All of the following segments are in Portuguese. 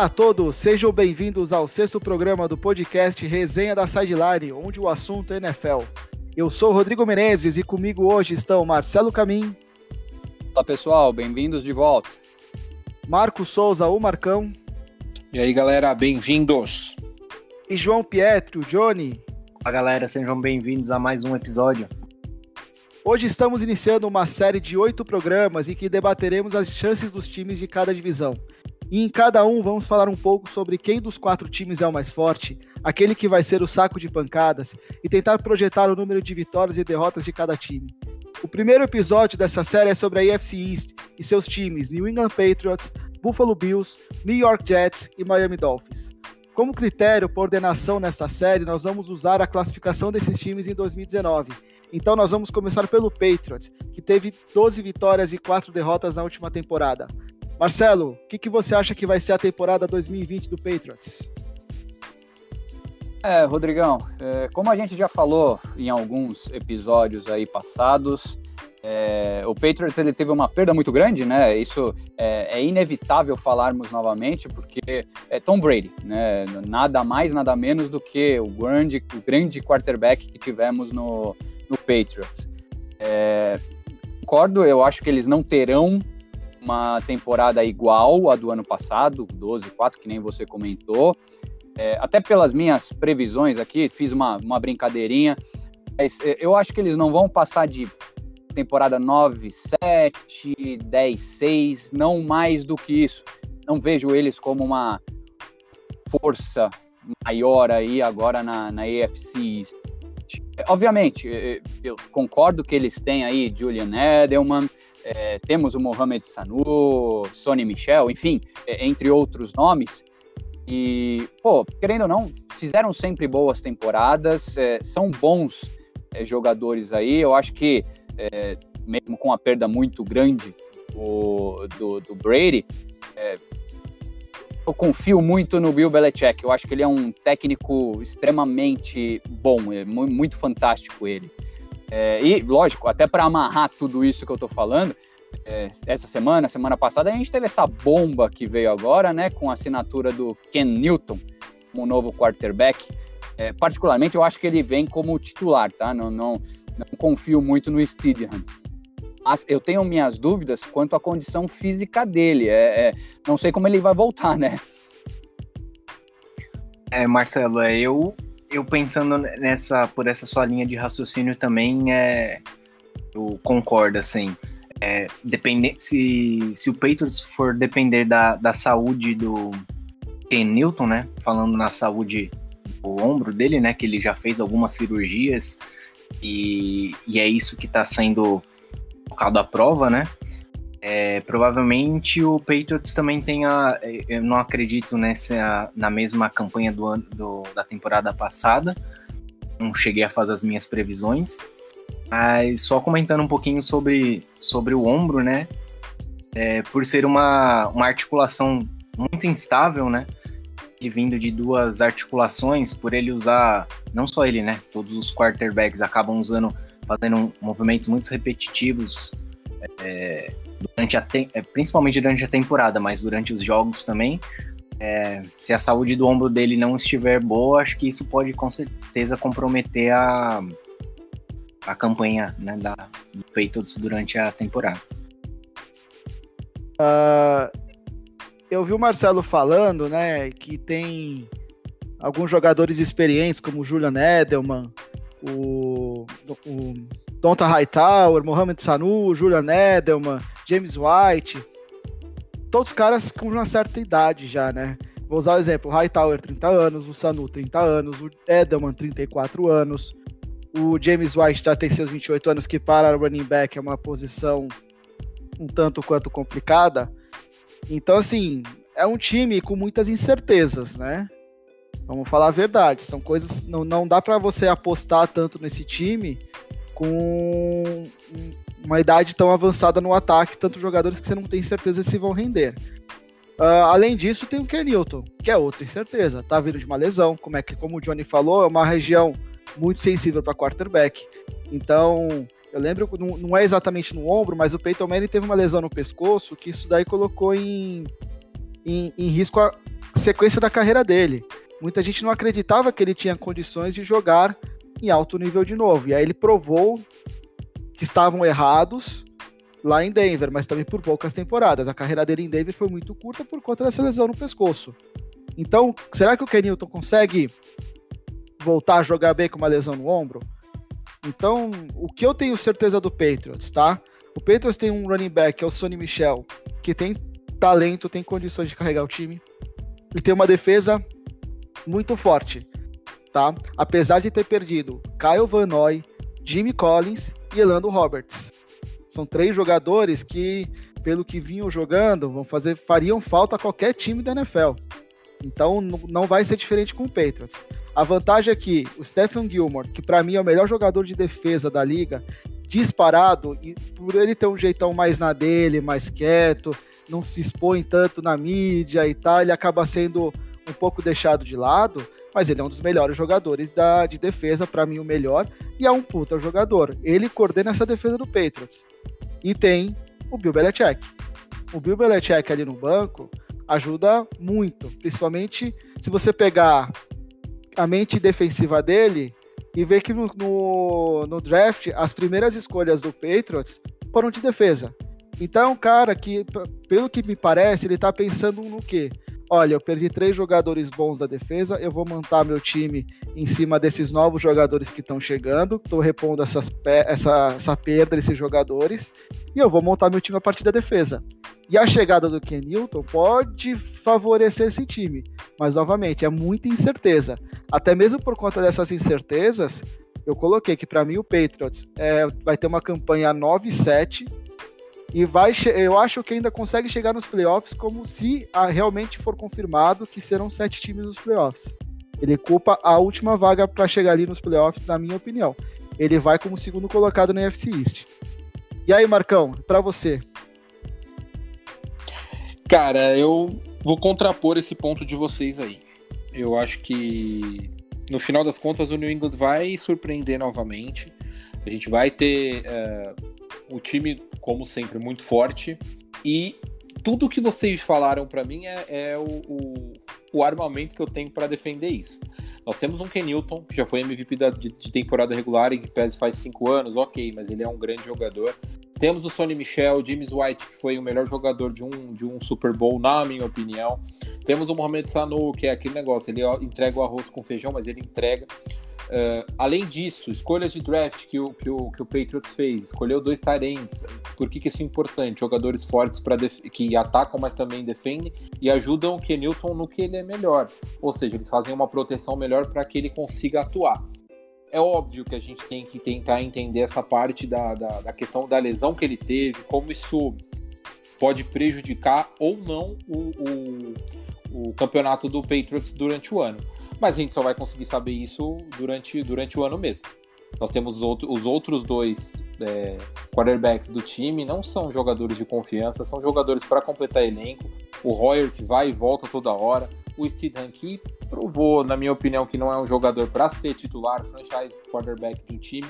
a todos, sejam bem-vindos ao sexto programa do podcast Resenha da Sideline, onde o assunto é NFL. Eu sou Rodrigo Menezes e comigo hoje estão Marcelo Camim. Olá pessoal, bem-vindos de volta. Marco Souza, o Marcão. E aí galera, bem-vindos. E João Pietro, Johnny. Olá galera, sejam bem-vindos a mais um episódio. Hoje estamos iniciando uma série de oito programas em que debateremos as chances dos times de cada divisão. E em cada um vamos falar um pouco sobre quem dos quatro times é o mais forte, aquele que vai ser o saco de pancadas, e tentar projetar o número de vitórias e derrotas de cada time. O primeiro episódio dessa série é sobre a AFC East e seus times New England Patriots, Buffalo Bills, New York Jets e Miami Dolphins. Como critério para ordenação nesta série, nós vamos usar a classificação desses times em 2019 então nós vamos começar pelo Patriots, que teve 12 vitórias e 4 derrotas na última temporada. Marcelo, o que, que você acha que vai ser a temporada 2020 do Patriots? É, Rodrigão, é, como a gente já falou em alguns episódios aí passados, é, o Patriots ele teve uma perda muito grande, né? Isso é, é, inevitável falarmos novamente, porque é Tom Brady, né? Nada mais, nada menos do que o grande, o grande quarterback que tivemos no, no Patriots. É, concordo, eu acho que eles não terão uma temporada igual à do ano passado, 12-4, que nem você comentou. É, até pelas minhas previsões aqui, fiz uma, uma brincadeirinha, é, eu acho que eles não vão passar de temporada 9-7, 10-6, não mais do que isso. Não vejo eles como uma força maior aí agora na, na AFC Obviamente, eu concordo que eles têm aí Julian Edelman, é, temos o Mohamed Sanu, Sonny Michel, enfim, é, entre outros nomes. E, pô, querendo ou não, fizeram sempre boas temporadas, é, são bons é, jogadores aí. Eu acho que, é, mesmo com a perda muito grande do, do, do Brady, eu confio muito no Bill Belichick. Eu acho que ele é um técnico extremamente bom, muito fantástico ele. É, e, lógico, até para amarrar tudo isso que eu estou falando, é, essa semana, semana passada, a gente teve essa bomba que veio agora, né, com a assinatura do Ken Newton como novo quarterback. É, particularmente, eu acho que ele vem como titular, tá? Não, não, não confio muito no Stidham. Mas eu tenho minhas dúvidas quanto à condição física dele. É, é, não sei como ele vai voltar, né? É, Marcelo, é, eu, eu pensando nessa, por essa sua linha de raciocínio também, é, eu concordo, assim. É, se, se o Patriots for depender da, da saúde do Ken Newton, né? Falando na saúde do ombro dele, né? Que ele já fez algumas cirurgias e, e é isso que está sendo colocado à prova, né? É, provavelmente o Patriots também tenha, eu não acredito nessa na mesma campanha do, do da temporada passada, não cheguei a fazer as minhas previsões, mas só comentando um pouquinho sobre, sobre o ombro, né? É, por ser uma, uma articulação muito instável, né? E vindo de duas articulações, por ele usar, não só ele, né? Todos os quarterbacks acabam usando fazendo movimentos muito repetitivos, é, durante a é, principalmente durante a temporada, mas durante os jogos também. É, se a saúde do ombro dele não estiver boa, acho que isso pode com certeza comprometer a, a campanha né, da, do Patriots durante a temporada. Uh, eu vi o Marcelo falando, né, que tem alguns jogadores experientes, como o Julian Edelman, o, o Donta Hightower, Mohamed Sanu, Julian Edelman, James White, todos os caras com uma certa idade já, né? Vou usar o exemplo, o Hightower 30 anos, o Sanu 30 anos, o Edelman 34 anos, o James White já tem seus 28 anos, que para running back é uma posição um tanto quanto complicada. Então, assim, é um time com muitas incertezas, né? Vamos falar a verdade. São coisas. Não, não dá para você apostar tanto nesse time com uma idade tão avançada no ataque, tantos jogadores que você não tem certeza se vão render. Uh, além disso, tem o Kenilton, que é outra incerteza. Tá vindo de uma lesão, como é que, como o Johnny falou, é uma região muito sensível para quarterback. Então, eu lembro, não, não, é exatamente no ombro, mas o Peyton Manning teve uma lesão no pescoço que isso daí colocou em, em, em risco a sequência da carreira dele. Muita gente não acreditava que ele tinha condições de jogar em alto nível de novo. E aí ele provou que estavam errados lá em Denver, mas também por poucas temporadas. A carreira dele em Denver foi muito curta por conta dessa lesão no pescoço. Então, será que o Kenilton consegue voltar a jogar bem com uma lesão no ombro? Então, o que eu tenho certeza do Patriots, tá? O Patriots tem um running back, que é o Sonny Michel, que tem talento, tem condições de carregar o time. E tem uma defesa muito forte, tá? Apesar de ter perdido Kyle Van Noy, Jimmy Collins e Elando Roberts. São três jogadores que, pelo que vinham jogando, vão fazer, fariam falta a qualquer time da NFL. Então não vai ser diferente com o Patriots. A vantagem é que o Stephen Gilmore, que para mim é o melhor jogador de defesa da liga, disparado, e por ele ter um jeitão mais na dele, mais quieto, não se expõe tanto na mídia e tal, ele acaba sendo um pouco deixado de lado, mas ele é um dos melhores jogadores da, de defesa, para mim o melhor, e é um puta jogador. Ele coordena essa defesa do Patriots. E tem o Bill Belichick. O Bill Belichick ali no banco ajuda muito, principalmente se você pegar a mente defensiva dele e ver que no, no, no draft as primeiras escolhas do Patriots foram de defesa. Então, é cara que, pelo que me parece, ele tá pensando no quê? Olha, eu perdi três jogadores bons da defesa, eu vou montar meu time em cima desses novos jogadores que estão chegando, estou repondo essas essa, essa perda desses jogadores, e eu vou montar meu time a partir da defesa. E a chegada do Ken Newton pode favorecer esse time, mas novamente é muita incerteza. Até mesmo por conta dessas incertezas, eu coloquei que para mim o Patriots é, vai ter uma campanha 9-7 e vai, eu acho que ainda consegue chegar nos playoffs como se a, realmente for confirmado que serão sete times nos playoffs. Ele culpa a última vaga para chegar ali nos playoffs, na minha opinião. Ele vai como segundo colocado na NFC East. E aí, Marcão, para você? Cara, eu vou contrapor esse ponto de vocês aí. Eu acho que no final das contas o New England vai surpreender novamente. A gente vai ter uh, o time, como sempre, muito forte. E tudo que vocês falaram para mim é, é o, o, o, armamento que eu tenho para defender isso. Nós temos um Ken Newton, que já foi MVP da, de, de, temporada regular e que pesa faz cinco anos, ok, mas ele é um grande jogador. Temos o Sonny Michel, James White, que foi o melhor jogador de um, de um Super Bowl, na minha opinião. Temos o Mohamed Sanu, que é aquele negócio, ele entrega o arroz com feijão, mas ele entrega. Uh, além disso, escolhas de draft que o, que o, que o Patriots fez, escolheu dois Tyrants. Por que, que isso é importante? Jogadores fortes para que atacam, mas também defendem e ajudam o Kenilton no que ele é melhor. Ou seja, eles fazem uma proteção melhor para que ele consiga atuar. É óbvio que a gente tem que tentar entender essa parte da, da, da questão da lesão que ele teve, como isso pode prejudicar ou não o, o, o campeonato do Patriots durante o ano mas a gente só vai conseguir saber isso durante, durante o ano mesmo. Nós temos os, outro, os outros dois é, quarterbacks do time, não são jogadores de confiança, são jogadores para completar elenco. O Royer, que vai e volta toda hora. O Steedham, que provou, na minha opinião, que não é um jogador para ser titular, franchise quarterback de um time.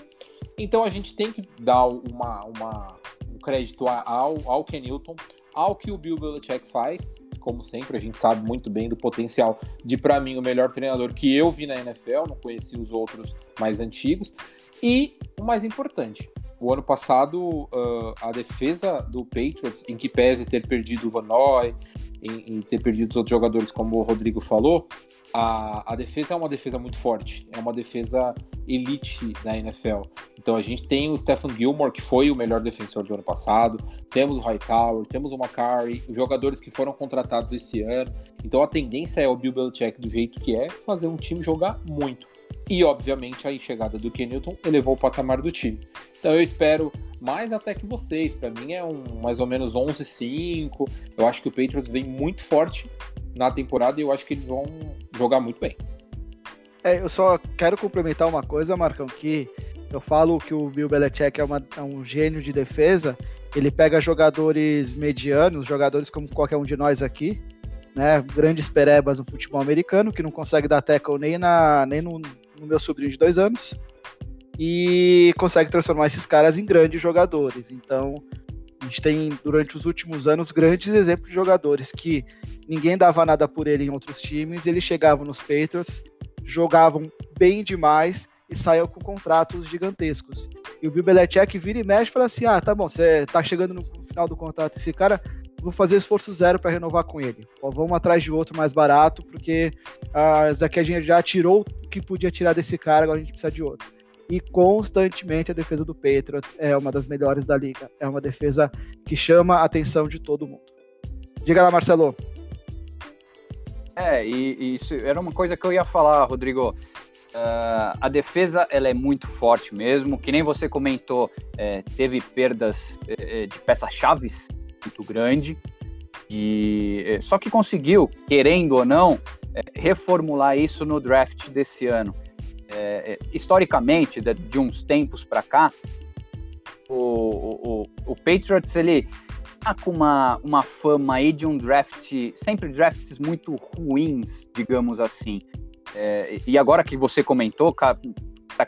Então a gente tem que dar uma, uma, um crédito ao, ao Ken Newton, ao que o Bill Belichick faz, como sempre, a gente sabe muito bem do potencial de, para mim, o melhor treinador que eu vi na NFL, não conheci os outros mais antigos. E o mais importante, o ano passado, uh, a defesa do Patriots, em que pese ter perdido o Van Noy, em, em, ter perdido os outros jogadores, como o Rodrigo falou, a, a defesa é uma defesa muito forte, é uma defesa elite da NFL. Então a gente tem o Stephen Gilmore, que foi o melhor defensor do ano passado, temos o Hightower, temos o McCarry, os jogadores que foram contratados esse ano. Então a tendência é o Bill Belichick, do jeito que é, fazer um time jogar muito. E obviamente a chegada do Ken Newton elevou o patamar do time. Então eu espero mais até que vocês. Para mim é um mais ou menos 11-5. Eu acho que o Patriots vem muito forte na temporada e eu acho que eles vão jogar muito bem. É, eu só quero complementar uma coisa, Marcão, que eu falo que o Bill Belichick é, uma, é um gênio de defesa. Ele pega jogadores medianos, jogadores como qualquer um de nós aqui, né? Grandes perebas no futebol americano, que não consegue dar tackle nem, na, nem no, no meu sobrinho de dois anos. E consegue transformar esses caras em grandes jogadores. Então, gente tem, durante os últimos anos, grandes exemplos de jogadores que ninguém dava nada por ele em outros times, eles chegavam nos Patriots, jogavam bem demais e saíam com contratos gigantescos. E o Bill Belichick vira e mexe e fala assim, ah, tá bom, você tá chegando no final do contrato, esse cara, vou fazer esforço zero para renovar com ele. Ó, vamos atrás de outro mais barato, porque ah, aqui a gente já tirou o que podia tirar desse cara, agora a gente precisa de outro e constantemente a defesa do Patriots é uma das melhores da liga. É uma defesa que chama a atenção de todo mundo. Diga lá, Marcelo. É, e, e isso era uma coisa que eu ia falar, Rodrigo. Uh, a defesa ela é muito forte mesmo, que nem você comentou, é, teve perdas é, de peças chaves muito grande e é, só que conseguiu, querendo ou não, é, reformular isso no draft desse ano. É, é, historicamente, de, de, uns tempos para cá, o, o, o, Patriots ele tá com uma, uma fama aí de um draft, sempre drafts muito ruins, digamos assim. É, e agora que você comentou, ca,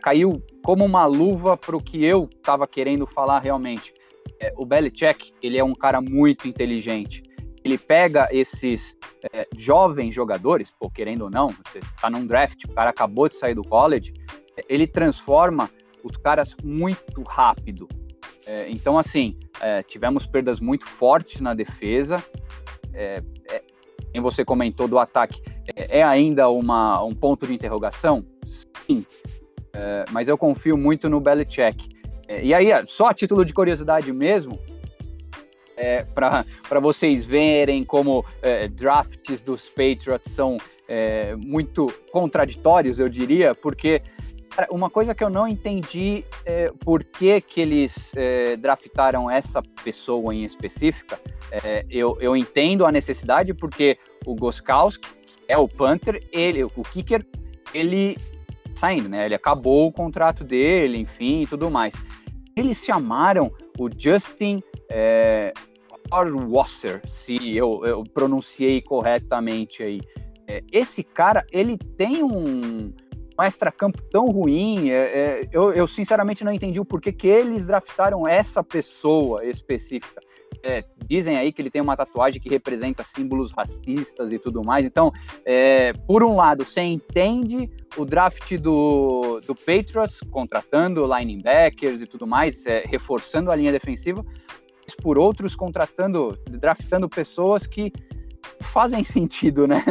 caiu como uma luva para o que eu estava querendo falar realmente. É, o Belichick, ele é um cara muito inteligente ele pega esses é, jovens jogadores, pô, querendo ou não, você tá num draft, o cara acabou de sair do college, ele transforma os caras muito rápido. É, então, assim, é, tivemos perdas muito fortes na defesa. É, é quem você comentou do ataque é, é, ainda uma, um ponto de interrogação? Sim. É, mas eu confio muito no Belichick. e aí, só a título de curiosidade mesmo, é, para vocês verem como é, drafts dos Patriots são é, muito contraditórios, eu diria, porque uma coisa que eu não entendi é por que, que eles é, draftaram essa pessoa em específica. É, eu, eu entendo a necessidade porque o Goskowski é o punter, ele, o kicker, ele saindo, né? Ele acabou o contrato dele, enfim, e tudo mais. Eles chamaram o Justin é, Wasser, se eu, eu pronunciei corretamente aí. É, esse cara, ele tem um, um extra-campo tão ruim, é, é, eu, eu, sinceramente não entendi o porquê que eles draftaram essa pessoa específica. É, dizem aí que ele tem uma tatuagem que representa símbolos racistas e tudo mais. Então, é, por um lado, você entende o draft do, do Patriots, contratando linebackers e tudo mais, é, reforçando a linha defensiva por outros, contratando, draftando pessoas que fazem sentido, né?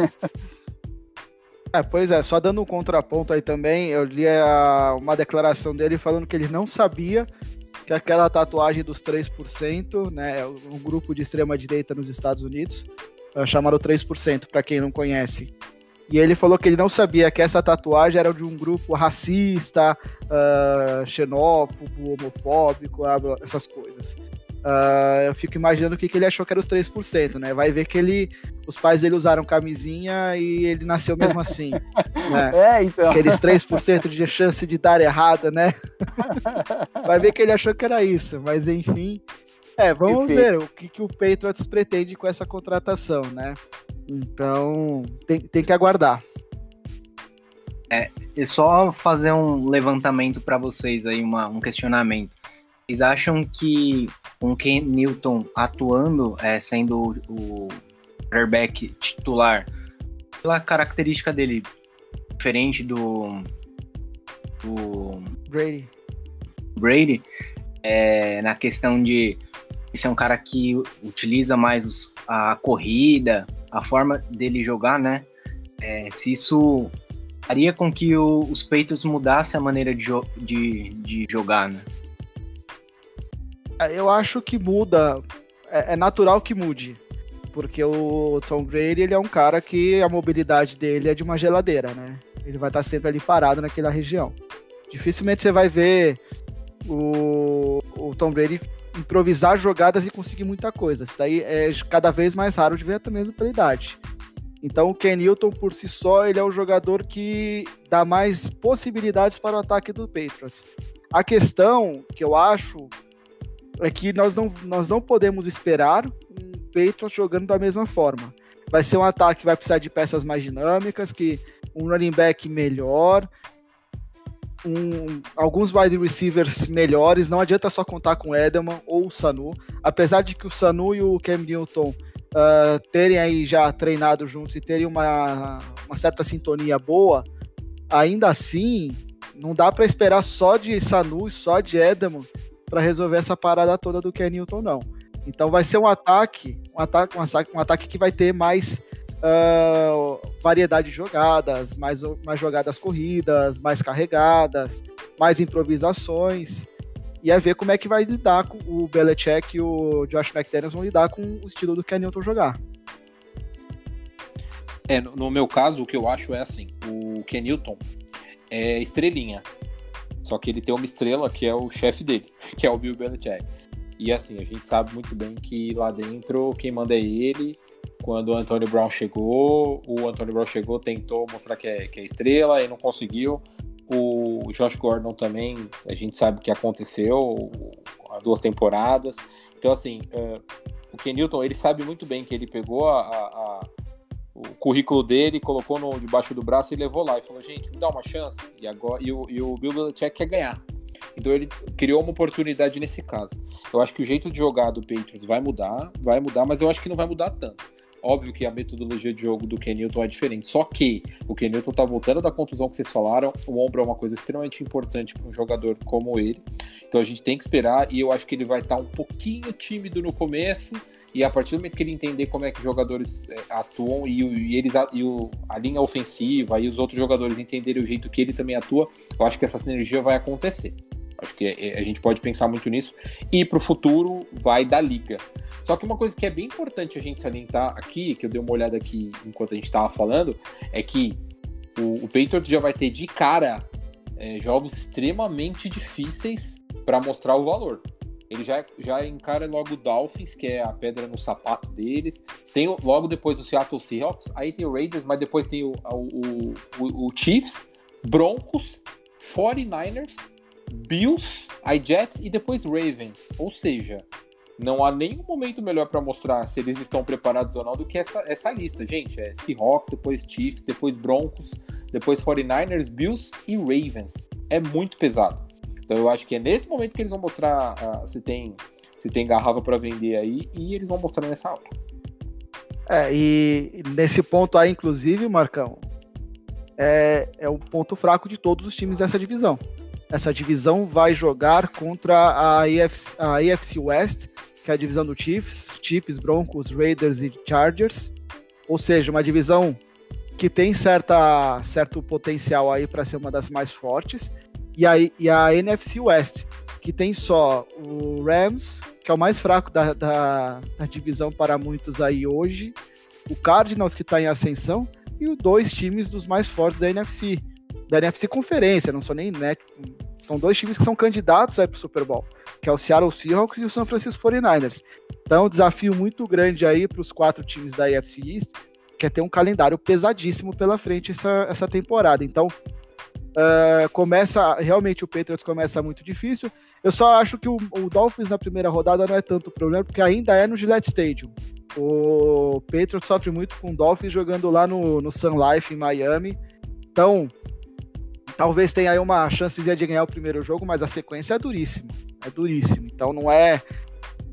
É, pois é, só dando um contraponto aí também, eu li a, uma declaração dele falando que ele não sabia que aquela tatuagem dos 3%, né, um grupo de extrema direita nos Estados Unidos, é chamado 3%, para quem não conhece. E ele falou que ele não sabia que essa tatuagem era de um grupo racista, uh, xenófobo, homofóbico, essas coisas. Uh, eu fico imaginando o que, que ele achou que era os 3%, né? Vai ver que ele, os pais dele usaram camisinha e ele nasceu mesmo assim. né? É, então. Aqueles 3% de chance de dar errado, né? Vai ver que ele achou que era isso, mas enfim. É, vamos enfim. ver o que, que o Patriots pretende com essa contratação, né? Então, tem, tem que aguardar. É, e só fazer um levantamento para vocês aí, uma, um questionamento. Vocês acham que com Ken Newton atuando, é, sendo o quarterback titular, pela característica dele diferente do, do Brady, Brady é, na questão de ser um cara que utiliza mais os, a corrida, a forma dele jogar, né? É, se isso faria com que o, os peitos mudassem a maneira de, de, de jogar, né? Eu acho que muda, é, é, natural que mude, porque o Tom Brady ele é um cara que a mobilidade dele é de uma geladeira, né? Ele vai estar sempre ali parado naquela região. Dificilmente você vai ver o, o Tom Brady improvisar jogadas e conseguir muita coisa. Isso daí é cada vez mais raro de ver até mesmo pela idade. Então o Ken Newton por si só ele é um jogador que dá mais possibilidades para o ataque do Patriots. A questão que eu acho é que nós não, nós não podemos esperar um Patriots jogando da mesma forma. Vai ser um ataque que vai precisar de peças mais dinâmicas, que um running back melhor. um, alguns wide receivers melhores. Não adianta só contar com Edelman ou o Sanu. Apesar de que o Sanu e o Cam Newton uh, terem aí já treinado juntos e terem uma, uma certa sintonia boa, ainda assim não dá para esperar só de Sanu, só de Edelman para resolver essa parada toda do Ken Newton, não. Então vai ser um ataque, um ataque, um ataque, um ataque que vai ter mais uh, variedade de jogadas, mais, mais jogadas corridas, mais carregadas, mais improvisações. E é ver como é que vai lidar com o Belichick e o Josh McDaniels vão lidar com o estilo do Ken Newton jogar. É, no meu caso, o que eu acho é assim: o Ken Newton é estrelinha. Só que ele tem uma estrela que é o chefe dele, que é o Bill Belichick. E assim, a gente sabe muito bem que lá dentro quem manda é ele. Quando o Antônio Brown chegou, o Antônio Brown chegou, tentou mostrar que é, que é estrela e não conseguiu. O Josh Gordon também, a gente sabe o que aconteceu há duas temporadas. Então, assim, uh, o Ken Newton, ele sabe muito bem que ele pegou a, a, o currículo dele, colocou no, debaixo do braço e levou lá e falou: gente, me dá uma chance. E, agora, e, o, e o Bill Belichick quer ganhar. Então ele criou uma oportunidade nesse caso. Eu acho que o jeito de jogar do Patriots vai mudar, vai mudar, mas eu acho que não vai mudar tanto. Óbvio que a metodologia de jogo do Kenilton é diferente. Só que o Kenilton tá voltando da contusão que vocês falaram. O ombro é uma coisa extremamente importante para um jogador como ele. Então a gente tem que esperar e eu acho que ele vai estar tá um pouquinho tímido no começo e a partir do momento que ele entender como é que os jogadores é, atuam e, e eles e o, a linha ofensiva e os outros jogadores entenderem o jeito que ele também atua, eu acho que essa sinergia vai acontecer. Acho que é, a gente pode pensar muito nisso. E para o futuro vai da liga. Só que uma coisa que é bem importante a gente salientar aqui, que eu dei uma olhada aqui enquanto a gente estava falando, é que o, o Patriots já vai ter de cara é, jogos extremamente difíceis para mostrar o valor. Ele já, já encara logo o Dolphins, que é a pedra no sapato deles. Tem logo depois o Seattle Seahawks, aí tem o Raiders, mas depois tem o, o, o, o Chiefs, Broncos, 49ers, Bills, aí Jets e depois Ravens. Ou seja, não há nenhum momento melhor para mostrar se eles estão preparados ou não do que essa, essa lista, gente. É Seahawks, depois Chiefs, depois Broncos, depois 49ers, Bills e Ravens. É muito pesado. Então eu acho que é nesse momento que eles vão mostrar uh, se tem se tem garrafa para vender aí e eles vão mostrar nessa aula. É, e nesse ponto aí, inclusive, Marcão, é, é o ponto fraco de todos os times dessa divisão. Essa divisão vai jogar contra a AFC, a AFC West, que é a divisão do Chiefs, Chiefs, Broncos, Raiders e Chargers. Ou seja, uma divisão que tem certa, certo potencial aí para ser uma das mais fortes e a, e a NFC West, que tem só o Rams, que é o mais fraco da, da, da divisão para muitos aí hoje, o Cardinals, que está em ascensão, e os dois times dos mais fortes da NFC, da NFC Conferência, não são nem né, são dois times que são candidatos para o Super Bowl, que é o Seattle Seahawks e o San Francisco 49ers. Então, um desafio muito grande aí para os quatro times da AFC East, que é ter um calendário pesadíssimo pela frente essa, essa temporada. Então, Uh, começa realmente o Patriots começa muito difícil. Eu só acho que o, o, Dolphins na primeira rodada não é tanto problema, porque ainda é no Gillette Stadium. O Patriots sofre muito com o Dolphins jogando lá no, no Sun Life em Miami. Então, talvez tenha aí uma chancezinha de ganhar o primeiro jogo, mas a sequência é duríssima. É duríssima. Então não é,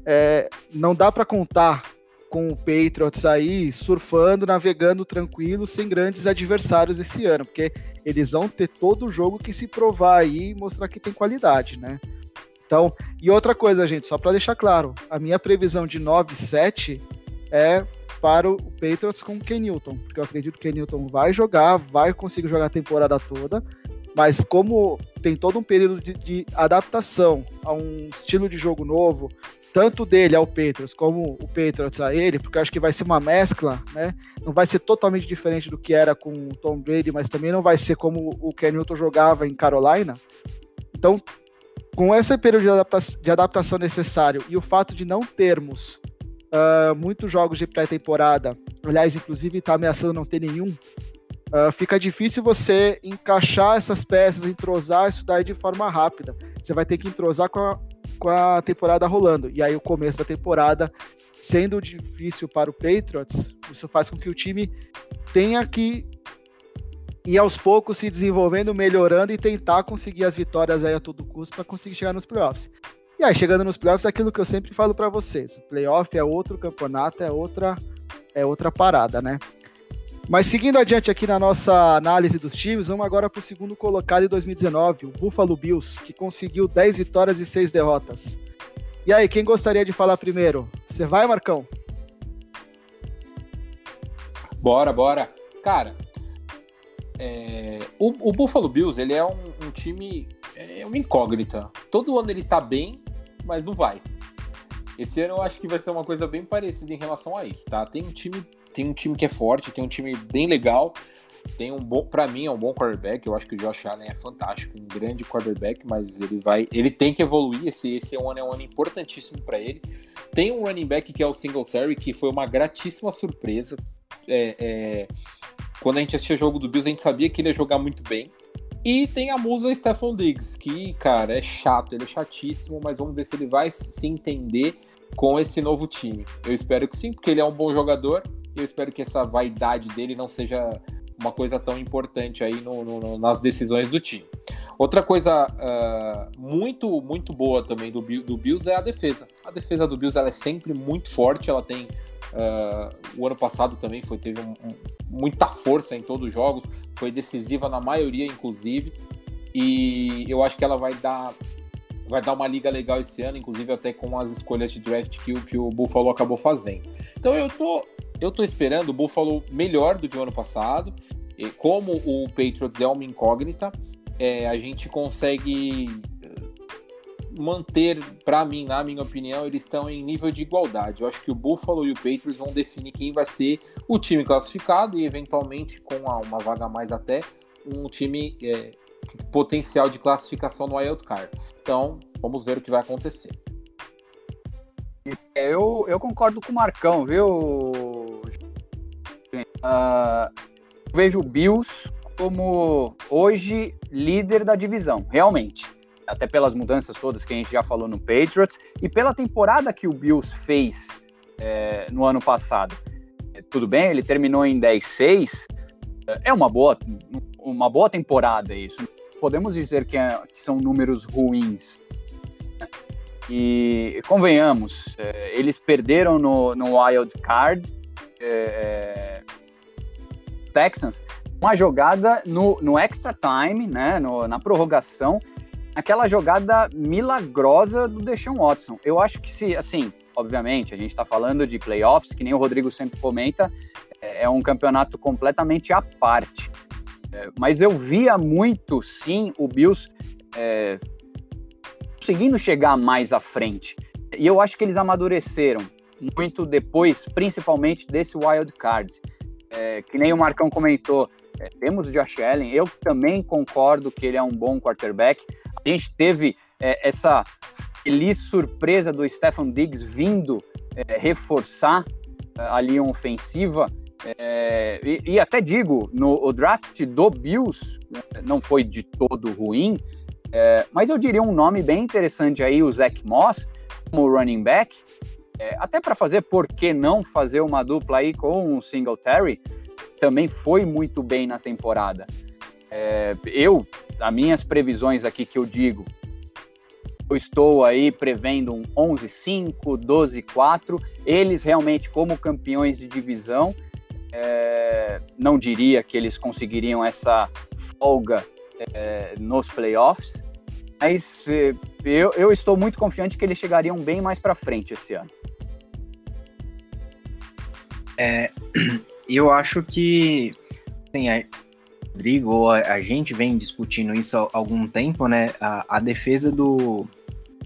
é não dá para contar com o Patriots aí surfando, navegando tranquilo, sem grandes adversários esse ano, porque eles vão ter todo o jogo que se provar aí e mostrar que tem qualidade, né? Então, e outra coisa, gente, só para deixar claro, a minha previsão de 9-7 é para o Patriots com o Ken Newton, porque eu acredito que o Ken Newton vai jogar, vai conseguir jogar a temporada toda, mas como tem todo um período de, de adaptação a um estilo de jogo novo, tanto dele ao Patriots como o Patriots a ele, porque eu acho que vai ser uma mescla, né? Não vai ser totalmente diferente do que era com o Tom Brady, mas também não vai ser como o Ken Newton jogava em Carolina. Então, com esse período de, adapta de adaptação necessário e o fato de não termos uh, muitos jogos de pré-temporada, aliás, inclusive está ameaçando não ter nenhum, uh, fica difícil você encaixar essas peças, entrosar isso daí de forma rápida. Você vai ter que entrosar com a, com a temporada rolando. E aí o começo da temporada sendo difícil para o Patriots, isso faz com que o time tenha que e aos poucos se desenvolvendo, melhorando e tentar conseguir as vitórias aí a todo custo para conseguir chegar nos playoffs. E aí, chegando nos playoffs, é aquilo que eu sempre falo para vocês: playoff é outro campeonato, é outra, é outra parada, né? Mas seguindo adiante aqui na nossa análise dos times, vamos agora para o segundo colocado em 2019, o Buffalo Bills, que conseguiu 10 vitórias e 6 derrotas. E aí, quem gostaria de falar primeiro? Você vai, Marcão? Bora, bora. Cara, é, o, o, Buffalo Bills ele é um, um, time, é uma incógnita. Todo ano ele tá bem, mas não vai. Esse ano eu acho que vai ser uma coisa bem parecida em relação a isso, tá? Tem um time, tem um time que é forte, tem um time bem legal, tem um bom, para mim é um bom quarterback. Eu acho que o Josh Allen é fantástico, um grande quarterback, mas ele vai, ele tem que evoluir. Esse esse é um ano é um ano importantíssimo para ele. Tem um running back que é o Singletary, que foi uma gratíssima surpresa. É, é, quando a gente assistia o jogo do Bills, a gente sabia que ele ia jogar muito bem. E tem a musa Stephon Diggs, que, cara, é chato, ele é chatíssimo, mas vamos ver se ele vai se entender com esse novo time. Eu espero que sim, porque ele é um bom jogador. Eu espero que essa vaidade dele não seja uma coisa tão importante aí no, no, nas decisões do time. Outra coisa uh, muito, muito boa também do, do Bills é a defesa. A defesa do Bills ela é sempre muito forte, ela tem. Uh, o ano passado também foi, teve um, um, muita força em todos os jogos, foi decisiva na maioria, inclusive. E eu acho que ela vai dar vai dar uma liga legal esse ano, inclusive até com as escolhas de draft que, que o Buffalo acabou fazendo. Então eu tô, eu tô esperando o Buffalo melhor do que o ano passado. E como o Patriots é uma incógnita, é, a gente consegue eh, manter, para mim, na minha opinião, eles estão em nível de igualdade. Eu acho que o Buffalo e o Patriots vão definir quem vai ser o time classificado e, eventualmente, com uma vaga a mais até, um time é, potencial de classificação no wild card. Então, vamos ver o que vai acontecer. É, eu, eu concordo com o Marcão, viu? Uh, vejo o Bills como hoje líder da divisão, realmente. Até pelas mudanças todas que a gente já falou no Patriots e pela temporada que o Bills fez é, no ano passado. É, tudo bem, ele terminou em 10-6, é uma boa, uma boa temporada isso. Podemos dizer que, é, que são números ruins. E convenhamos, eles perderam no, no Wild Card Texans uma jogada no, no extra time, né, no, na prorrogação, aquela jogada milagrosa do Deshaun Watson. Eu acho que se, assim, obviamente, a gente está falando de playoffs, que nem o Rodrigo sempre comenta, é, é um campeonato completamente à parte. É, mas eu via muito, sim, o Bills é, conseguindo chegar mais à frente. E eu acho que eles amadureceram muito depois, principalmente desse wild card. É, que nem o Marcão comentou, é, temos o Josh Allen, eu também concordo que ele é um bom quarterback. A gente teve é, essa feliz surpresa do Stephen Diggs vindo é, reforçar é, ali uma ofensiva. É, e, e, até digo, no draft do Bills não foi de todo ruim, mas eu diria um nome bem interessante aí, o Zach Moss, como running back, é, até para fazer, por que não fazer uma dupla aí com o Singletary? Também foi muito bem na temporada. É, eu, as minhas previsões aqui que eu digo, eu estou aí prevendo um 11-5, 12-4. Eles realmente, como campeões de divisão, é, não diria que eles conseguiriam essa folga é, nos playoffs, mas é, eu, eu estou muito confiante que eles chegariam bem mais para frente esse ano. É, eu acho que assim, a Rodrigo, a, a, gente vem discutindo isso há algum tempo, né? A, a, defesa do,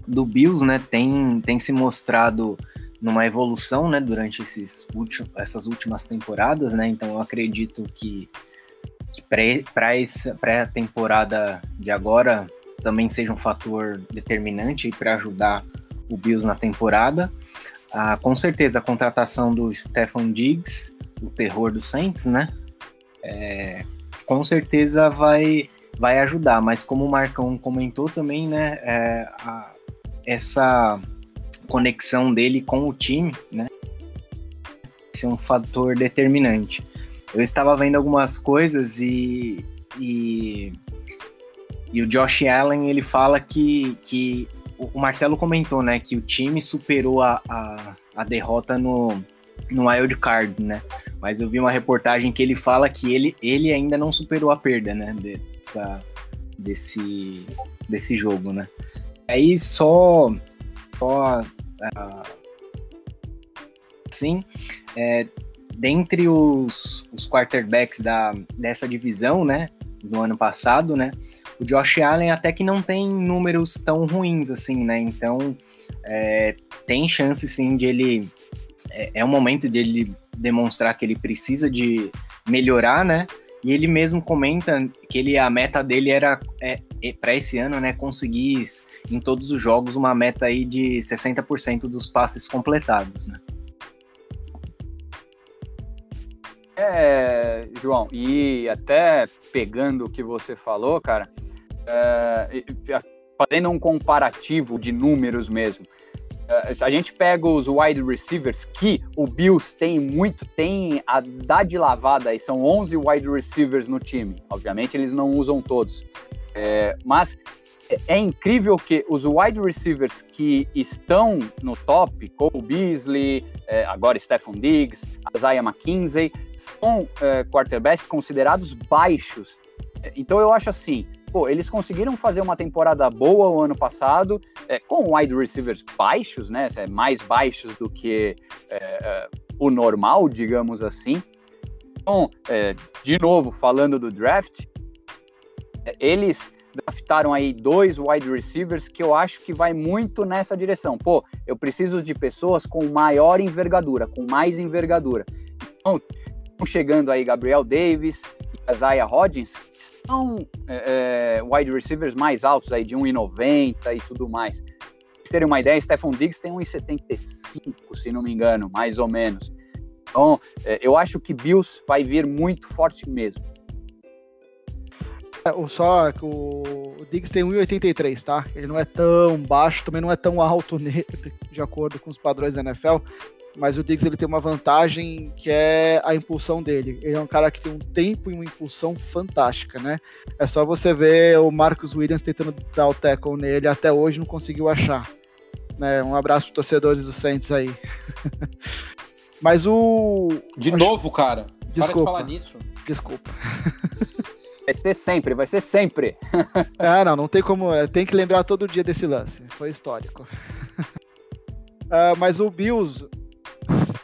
do Bills, né, tem, tem se mostrado numa evolução, né, durante esses últimos, essas últimas temporadas, né? Então eu acredito que, que para a temporada de agora também seja um fator determinante para ajudar o Bills na temporada. Ah, com certeza a contratação do Stefan Diggs, o terror do Saints, né? É, com certeza vai, vai ajudar, mas como o Marcão comentou também, né? É, a, essa conexão dele com o time, né? Ser um fator determinante. eu estava vendo algumas coisas e, e, e o Josh Allen ele fala que, que o Marcelo comentou, né, que o time superou a, a, a derrota no, no wild card, né? Mas eu vi uma reportagem que ele fala que ele, ele ainda não superou a perda, né, dessa, desse, desse jogo, né? Aí só, só uh, sim, é, dentre os, os quarterbacks da, dessa divisão, né, do ano passado, né, o Josh Allen até que não tem números tão ruins assim, né, então é, tem chance sim de ele, é, é um momento de ele demonstrar que ele precisa de melhorar, né, e ele mesmo comenta que ele, a meta dele era é, é para esse ano, né, conseguir em todos os jogos uma meta aí de 60% dos passes completados, né. É, João, e até pegando o que você falou, cara, é, fazendo um comparativo de números mesmo. É, a gente pega os wide receivers que o Bills tem muito, tem a dá de lavada, e são 11 wide receivers no time. Obviamente eles não usam todos. É, mas é, é incrível que os wide receivers que estão no top, Cole Beasley, agora Stephon Diggs, Isaiah McKinsey, são é, quarterbacks considerados baixos. Então eu acho assim, pô, eles conseguiram fazer uma temporada boa o ano passado, é, com wide receivers baixos, né? Mais baixos do que é, o normal, digamos assim. Então, de novo, falando do draft, eles draftaram aí dois wide receivers que eu acho que vai muito nessa direção. Pô, eu preciso de pessoas com maior envergadura, com mais envergadura. Então, chegando aí Gabriel Davis Isaiah Hodgins, são é, é wide receivers mais altos aí, de 1,90 e tudo mais. Pra vocês terem uma ideia, Stephon Diggs tem 1,75, se não me engano, mais ou menos. Então, é, eu acho que Bills vai vir muito forte mesmo. É, só que o Diggs tem 1,83, tá? Ele não é tão baixo, também não é tão alto de acordo com os padrões da NFL, mas o Diggs ele tem uma vantagem que é a impulsão dele. Ele é um cara que tem um tempo e uma impulsão fantástica, né? É só você ver o Marcus Williams tentando dar o tackle nele, até hoje não conseguiu achar. Né? Um abraço para torcedores do Saints aí. mas o. De Acho... novo, cara. Desculpa. Para de falar nisso. Desculpa. Vai ser sempre, vai ser sempre. ah, não, não tem como. É, tem que lembrar todo dia desse lance. Foi histórico. uh, mas o Bills,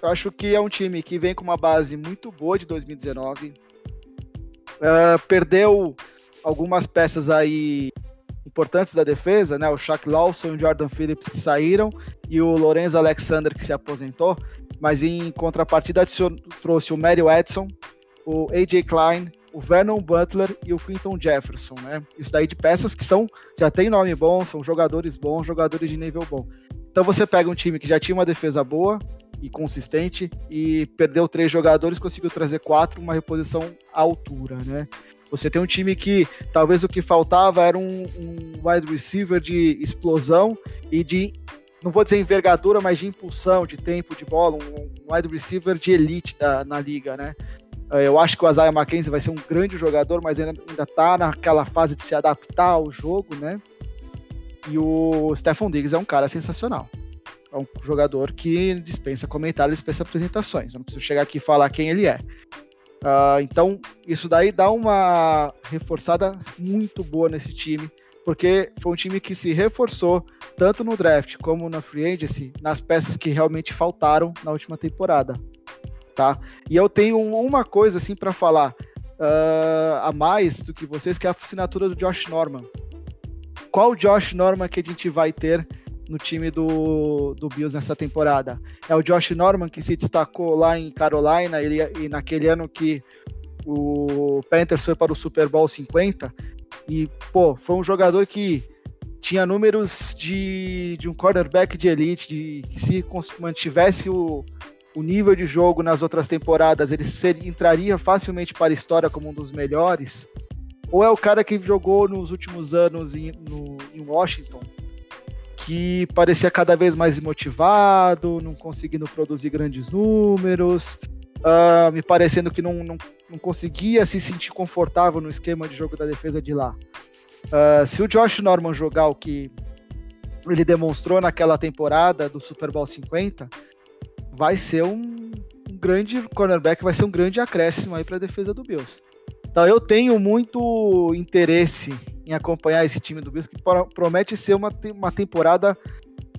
eu acho que é um time que vem com uma base muito boa de 2019. Uh, ah, perdeu algumas peças aí importantes da defesa, né? O Shaq Lawson e o Jordan Phillips que saíram e o Lorenzo Alexander que se aposentou. Mas em contrapartida trouxe o Mary Edson, o AJ Klein, o Vernon Butler e o Quinton Jefferson, né? Isso daí de peças que são já tem nome bom, são jogadores bons, jogadores de nível bom. Então você pega um time que já tinha uma defesa boa e consistente e perdeu três jogadores, conseguiu trazer quatro, uma reposição à altura, né? Você tem um time que talvez o que faltava era um, um wide receiver de explosão e de não vou dizer envergadura, mas de impulsão, de tempo de bola, um wide receiver de elite da, na liga, né? É, eu acho que o Isaiah McKenzie vai ser um grande jogador, mas ainda, ainda tá naquela fase de se adaptar ao jogo, né? E o Stephon Diggs é um cara sensacional. É um jogador que dispensa comentários, dispensa apresentações. Não preciso chegar aqui e falar quem ele é. Uh, então, isso daí dá uma reforçada muito boa nesse time, porque foi um time que se reforçou tanto no draft como na free agency, nas peças que realmente faltaram na última temporada tá? E eu tenho uma coisa assim para falar uh, a mais do que vocês, que é a assinatura do Josh Norman. Qual Josh Norman que a gente vai ter no time do, do Bills nessa temporada? É o Josh Norman que se destacou lá em Carolina ele, e naquele ano que o Panthers foi para o Super Bowl 50 e, pô, foi um jogador que tinha números de, de um quarterback de elite, de, que se mantivesse o, o nível de jogo nas outras temporadas, ele ser, entraria facilmente para a história como um dos melhores? Ou é o cara que jogou nos últimos anos em, no, em Washington, que parecia cada vez mais desmotivado, não conseguindo produzir grandes números, uh, me parecendo que não, não, não, conseguia se sentir confortável no esquema de jogo da defesa de lá. Uh, se o Josh Norman jogar o que ele demonstrou naquela temporada do Super Bowl 50, vai ser um, um grande cornerback, vai ser um grande acréscimo aí para a defesa do Bills. Então eu tenho muito interesse em acompanhar esse time do Bills, que promete ser uma, uma temporada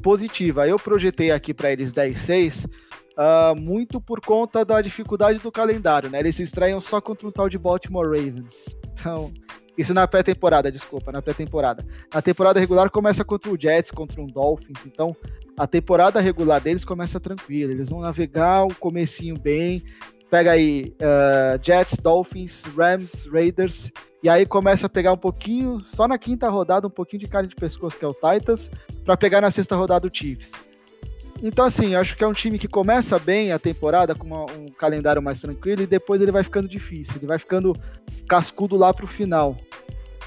positiva. Eu projetei aqui para eles 10-6, uh, ah, muito por conta da dificuldade do calendário, né? Eles se estreiam só contra um tal de Baltimore Ravens. Então, isso na pré-temporada, desculpa, na pré-temporada. Na temporada regular começa contra o Jets, contra um Dolphins. Então, a temporada regular deles começa tranquila. Eles vão navegar o comecinho bem. Pega aí uh, Jets, Dolphins, Rams, Raiders. E aí começa a pegar um pouquinho, só na quinta rodada, um pouquinho de carne de pescoço, que é o Titans, para pegar na sexta rodada o Chiefs. Então, assim, acho que é um time que começa bem a temporada com uma, um calendário mais tranquilo e depois ele vai ficando difícil, ele vai ficando cascudo lá pro final.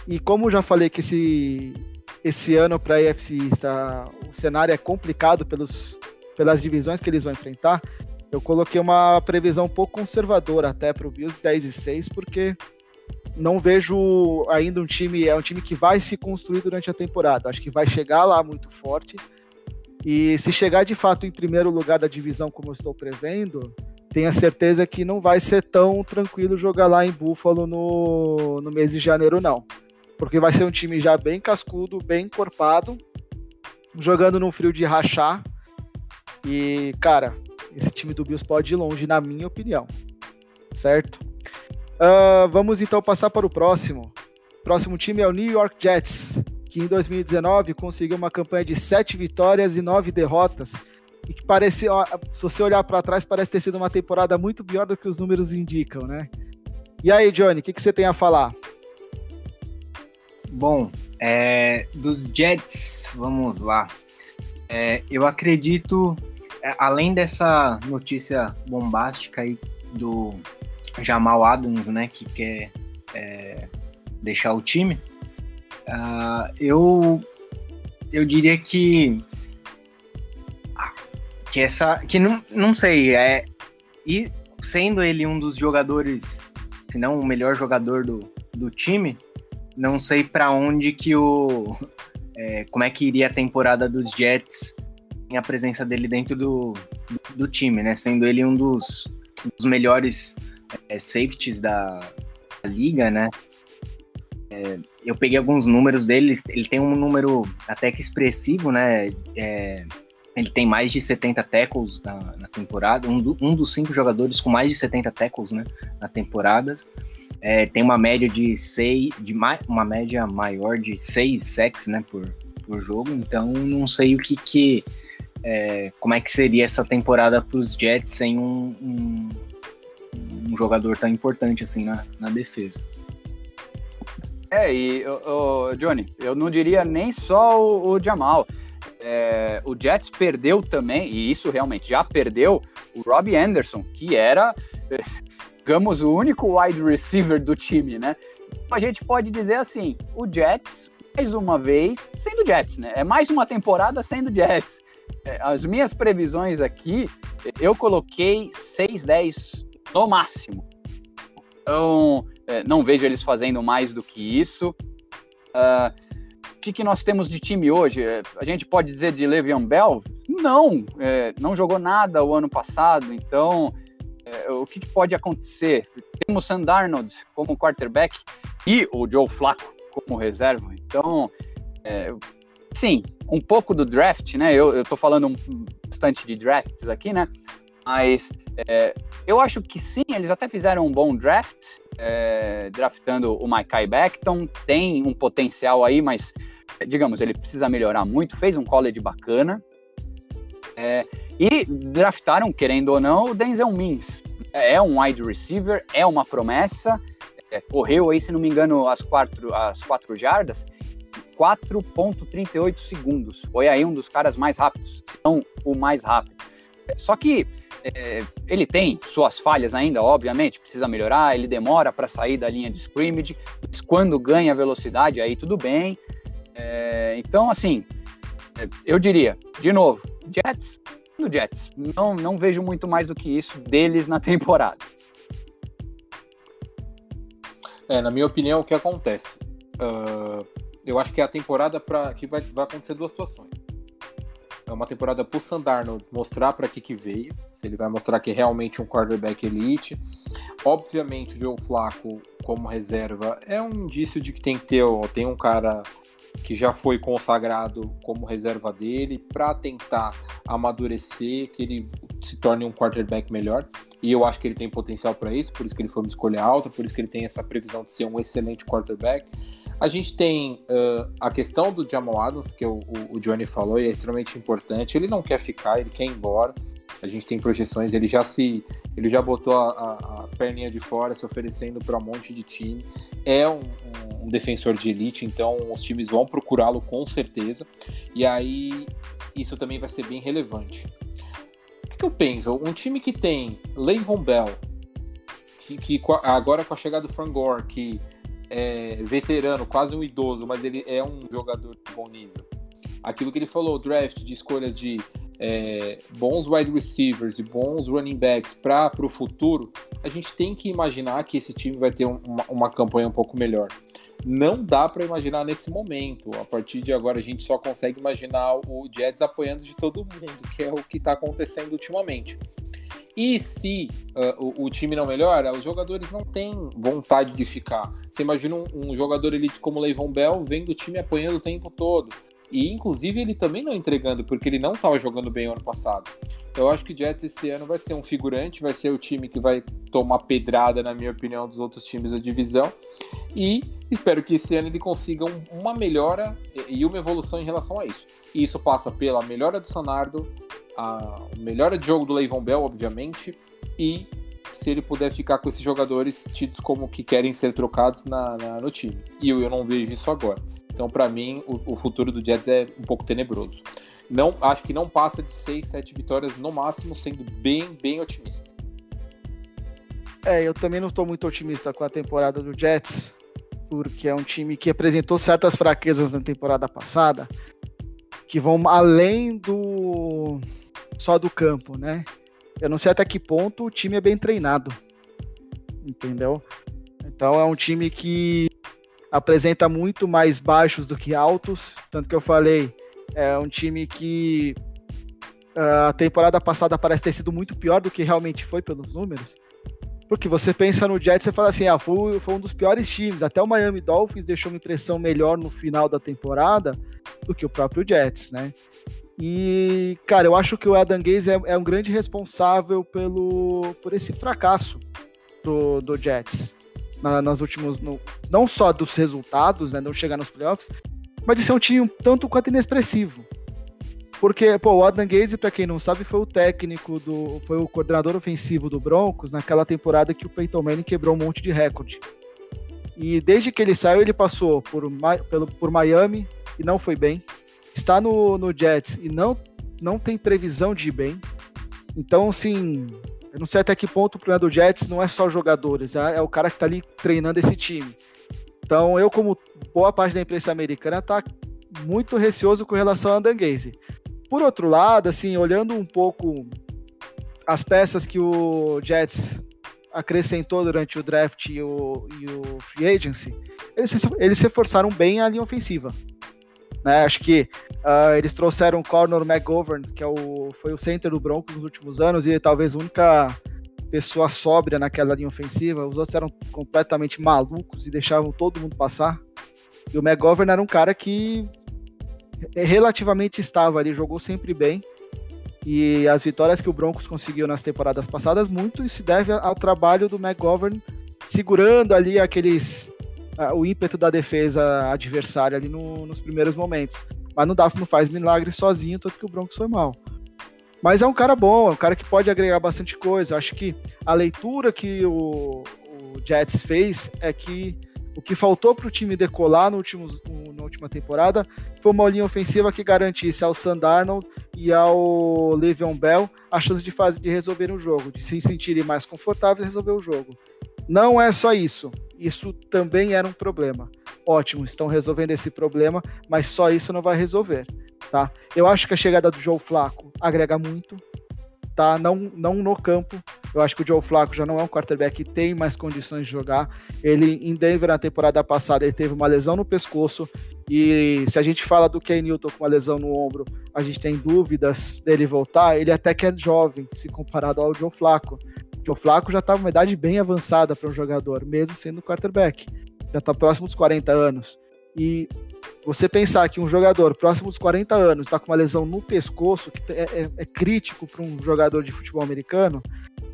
E como já falei que esse, esse ano para a AFC está, o cenário é complicado pelos, pelas divisões que eles vão enfrentar, eu coloquei uma previsão um pouco conservadora até para o Bills 10 e 6, porque não vejo ainda um time, é um time que vai se construir durante a temporada. Acho que vai chegar lá muito forte e se chegar de fato em primeiro lugar da divisão, como eu estou prevendo, tenha certeza que não vai ser tão tranquilo jogar lá em Buffalo no, no mês de janeiro, não. Porque vai ser um time já bem cascudo, bem encorpado, jogando num frio de rachar. E, cara, esse time do Bills pode ir longe, na minha opinião. Certo? Uh, vamos então passar para o próximo. O próximo time é o New York Jets que em 2019 conseguiu uma campanha de sete vitórias e nove derrotas, e que parece, se você olhar para trás, parece ter sido uma temporada muito pior do que os números indicam, né? E aí, Johnny, o que, que, você tem a falar? Bom, é, dos Jets, vamos lá. É, eu acredito, é, além dessa notícia bombástica aí do Jamal Adams, né, que quer é, deixar o time, Uh, eu, eu diria que que essa que não, não sei é e sendo ele um dos jogadores se não o melhor jogador do, do time não sei para onde que o é, como é que iria a temporada dos Jets em a presença dele dentro do, do, do time né sendo ele um dos, dos melhores é, safeties da, da liga né é, eu peguei alguns números dele, ele tem um número até que expressivo, né? É, ele tem mais de 70 tackles na, na temporada, um, do, um, dos cinco jogadores com mais de 70 tackles né, na temporada. É, tem uma média de seis, de uma média maior de seis sacks né, por, por jogo, então não sei o que, que é, como é que seria essa temporada para os Jets sem um, um, um, jogador tão importante assim na, na defesa. É, e, o, Johnny, eu não diria nem só o, o Jamal. É, o Jets perdeu também, e isso realmente já perdeu, o Robbie Anderson, que era, digamos, o único wide receiver do time, né? A gente pode dizer assim, o Jets, mais uma vez, sendo Jets, né? É mais uma temporada sendo Jets. É, as minhas previsões aqui, eu coloquei 6-10 no máximo. Então, é, não vejo eles fazendo mais do que isso. Uh, o que, que, nós temos de time hoje? É, a gente pode dizer de Le'Veon Bell? Não, é, não jogou nada o ano passado, então é, o que, que, pode acontecer? Temos Sam Darnold como quarterback e o Joe Flacco como reserva, então, é, sim, um pouco do draft, né? Eu, eu tô falando bastante de drafts aqui, né? Mas é, eu acho que sim, eles até fizeram um bom draft, é, draftando o Maikai Beckton, tem um potencial aí, mas, digamos, ele precisa melhorar muito, fez um college bacana. É, e draftaram, querendo ou não, o Denzel Mims. É um wide receiver, é uma promessa, é, correu aí, se não me engano, as quatro, as quatro jardas, 4.38 segundos. Foi aí um dos caras mais rápidos, se não o mais rápido. Só que é, ele tem suas falhas ainda, obviamente, precisa melhorar, ele demora para sair da linha de scrimmage, mas quando ganha velocidade, aí tudo bem. É, então, assim, é, eu diria, de novo, Jets do Jets. Não, não vejo muito mais do que isso deles na temporada. É, na minha opinião, o que acontece? Uh, eu acho que é a temporada para que vai, vai acontecer duas situações. É uma temporada pro Sandarno mostrar para que que veio, se ele vai mostrar que é realmente um quarterback elite. Obviamente, o Joe Flaco como reserva é um indício de que tem que ter, ó, tem um cara que já foi consagrado como reserva dele para tentar amadurecer, que ele se torne um quarterback melhor. E eu acho que ele tem potencial para isso, por isso que ele foi uma escolha alta, por isso que ele tem essa previsão de ser um excelente quarterback. A gente tem uh, a questão do Jamal Adams, que o, o, Johnny falou, e é extremamente importante. Ele não quer ficar, ele quer ir embora. A gente tem projeções, ele já se, ele já botou a, a, as perninhas de fora, se oferecendo para um monte de time. É um, um, um, defensor de elite, então os times vão procurá-lo com certeza. E aí isso também vai ser bem relevante. O que, eu penso? Um time que tem Le'Veon Bell, que, que agora com a chegada do Frank Gore, que é veterano, quase um idoso, mas ele é um jogador de bom nível. Aquilo que ele falou, draft de escolhas de é, bons wide receivers e bons running backs para o futuro, a gente tem que imaginar que esse time vai ter uma, uma campanha um pouco melhor. Não dá para imaginar nesse momento. A partir de agora, a gente só consegue imaginar o Jets apoiando de todo mundo, que é o que está acontecendo ultimamente. E se uh, o, o, time não melhora, os jogadores não têm vontade de ficar. Você imagina um, um jogador elite como o Leivon Bell vendo o time apanhando o tempo todo. E inclusive ele também não entregando, porque ele não estava jogando bem o ano passado. Eu acho que o Jets esse ano vai ser um figurante, vai ser o time que vai tomar pedrada, na minha opinião, dos outros times da divisão. E espero que esse ano ele consiga um, uma melhora e uma evolução em relação a isso. E isso passa pela melhora do Sanardo, a melhora de jogo do Leivon Bell, obviamente, e se ele puder ficar com esses jogadores tidos como que querem ser trocados na, na no time. E eu, eu não vejo isso agora. Então, para mim, o, o, futuro do Jets é um pouco tenebroso. Não, acho que não passa de 6, 7 vitórias no máximo, sendo bem, bem otimista. É, eu também não estou muito otimista com a temporada do Jets, porque é um time que apresentou certas fraquezas na temporada passada, que vão além do só do campo, né? Eu não sei até que ponto o time é bem treinado, entendeu? Então é um time que apresenta muito mais baixos do que altos, tanto que eu falei, é um time que ah, a temporada passada parece ter sido muito pior do que realmente foi pelos números. Porque você pensa no Jets e fala assim, ah, foi, foi um dos piores times. Até o Miami Dolphins deixou uma impressão melhor no final da temporada do que o próprio Jets, né? E, cara, eu acho que o Adam Gaze é, é um grande responsável pelo, por esse fracasso do, do Jets na, nas últimas. No, não só dos resultados, né? Não chegar nos playoffs, mas de ser um time um tanto quanto inexpressivo. Porque, pô, o Adam Gaze, para quem não sabe, foi o técnico do. foi o coordenador ofensivo do Broncos naquela temporada que o Peyton Manning quebrou um monte de recorde. E desde que ele saiu, ele passou por, pelo, por Miami e não foi bem está no, no Jets e não, não tem previsão de ir bem. Então, assim, eu não sei até que ponto o problema do Jets não é só jogadores, é, é o cara que está ali treinando esse time. Então, eu, como boa parte da imprensa americana, tá muito receoso com relação a Andanguese. Por outro lado, assim, olhando um pouco as peças que o Jets acrescentou durante o draft e o, e o free agency, eles eles se forçaram bem a linha ofensiva. Né? Acho que uh, eles trouxeram o Conor McGovern, que é o, foi o center do Broncos nos últimos anos e talvez a única pessoa sóbria naquela linha ofensiva. Os outros eram completamente malucos e deixavam todo mundo passar. E o McGovern era um cara que relativamente estava ali, jogou sempre bem. E as vitórias que o Broncos conseguiu nas temporadas passadas, muito se deve ao trabalho do McGovern segurando ali aqueles o ímpeto da defesa adversária ali no, nos primeiros momentos. Mas não, dá, não faz milagre sozinho, tanto que o Broncos foi mal. Mas é um cara bom, é um cara que pode agregar bastante coisa. Acho que a leitura que o, o Jets fez é que o que faltou para o time decolar no último, na última temporada foi uma linha ofensiva que garantisse ao Sandarnold e ao Le'Veon Bell a chance de, fazer, de resolver o jogo, de se sentirem mais confortáveis e resolver o jogo. Não é só isso. Isso também era um problema. Ótimo, estão resolvendo esse problema, mas só isso não vai resolver, tá? Eu acho que a chegada do João Flaco agrega muito, tá? Não, não no campo. Eu acho que o Joe Flacco já não é um quarterback que tem mais condições de jogar. Ele em Denver na temporada passada ele teve uma lesão no pescoço e se a gente fala do Ken Newton com uma lesão no ombro, a gente tem dúvidas dele voltar. Ele até que é jovem se comparado ao Joe Flacco. O Joe Flacco já está uma idade bem avançada para um jogador, mesmo sendo quarterback. Já está próximo dos 40 anos. E você pensar que um jogador próximo dos 40 anos está com uma lesão no pescoço, que é, é, é crítico para um jogador de futebol americano,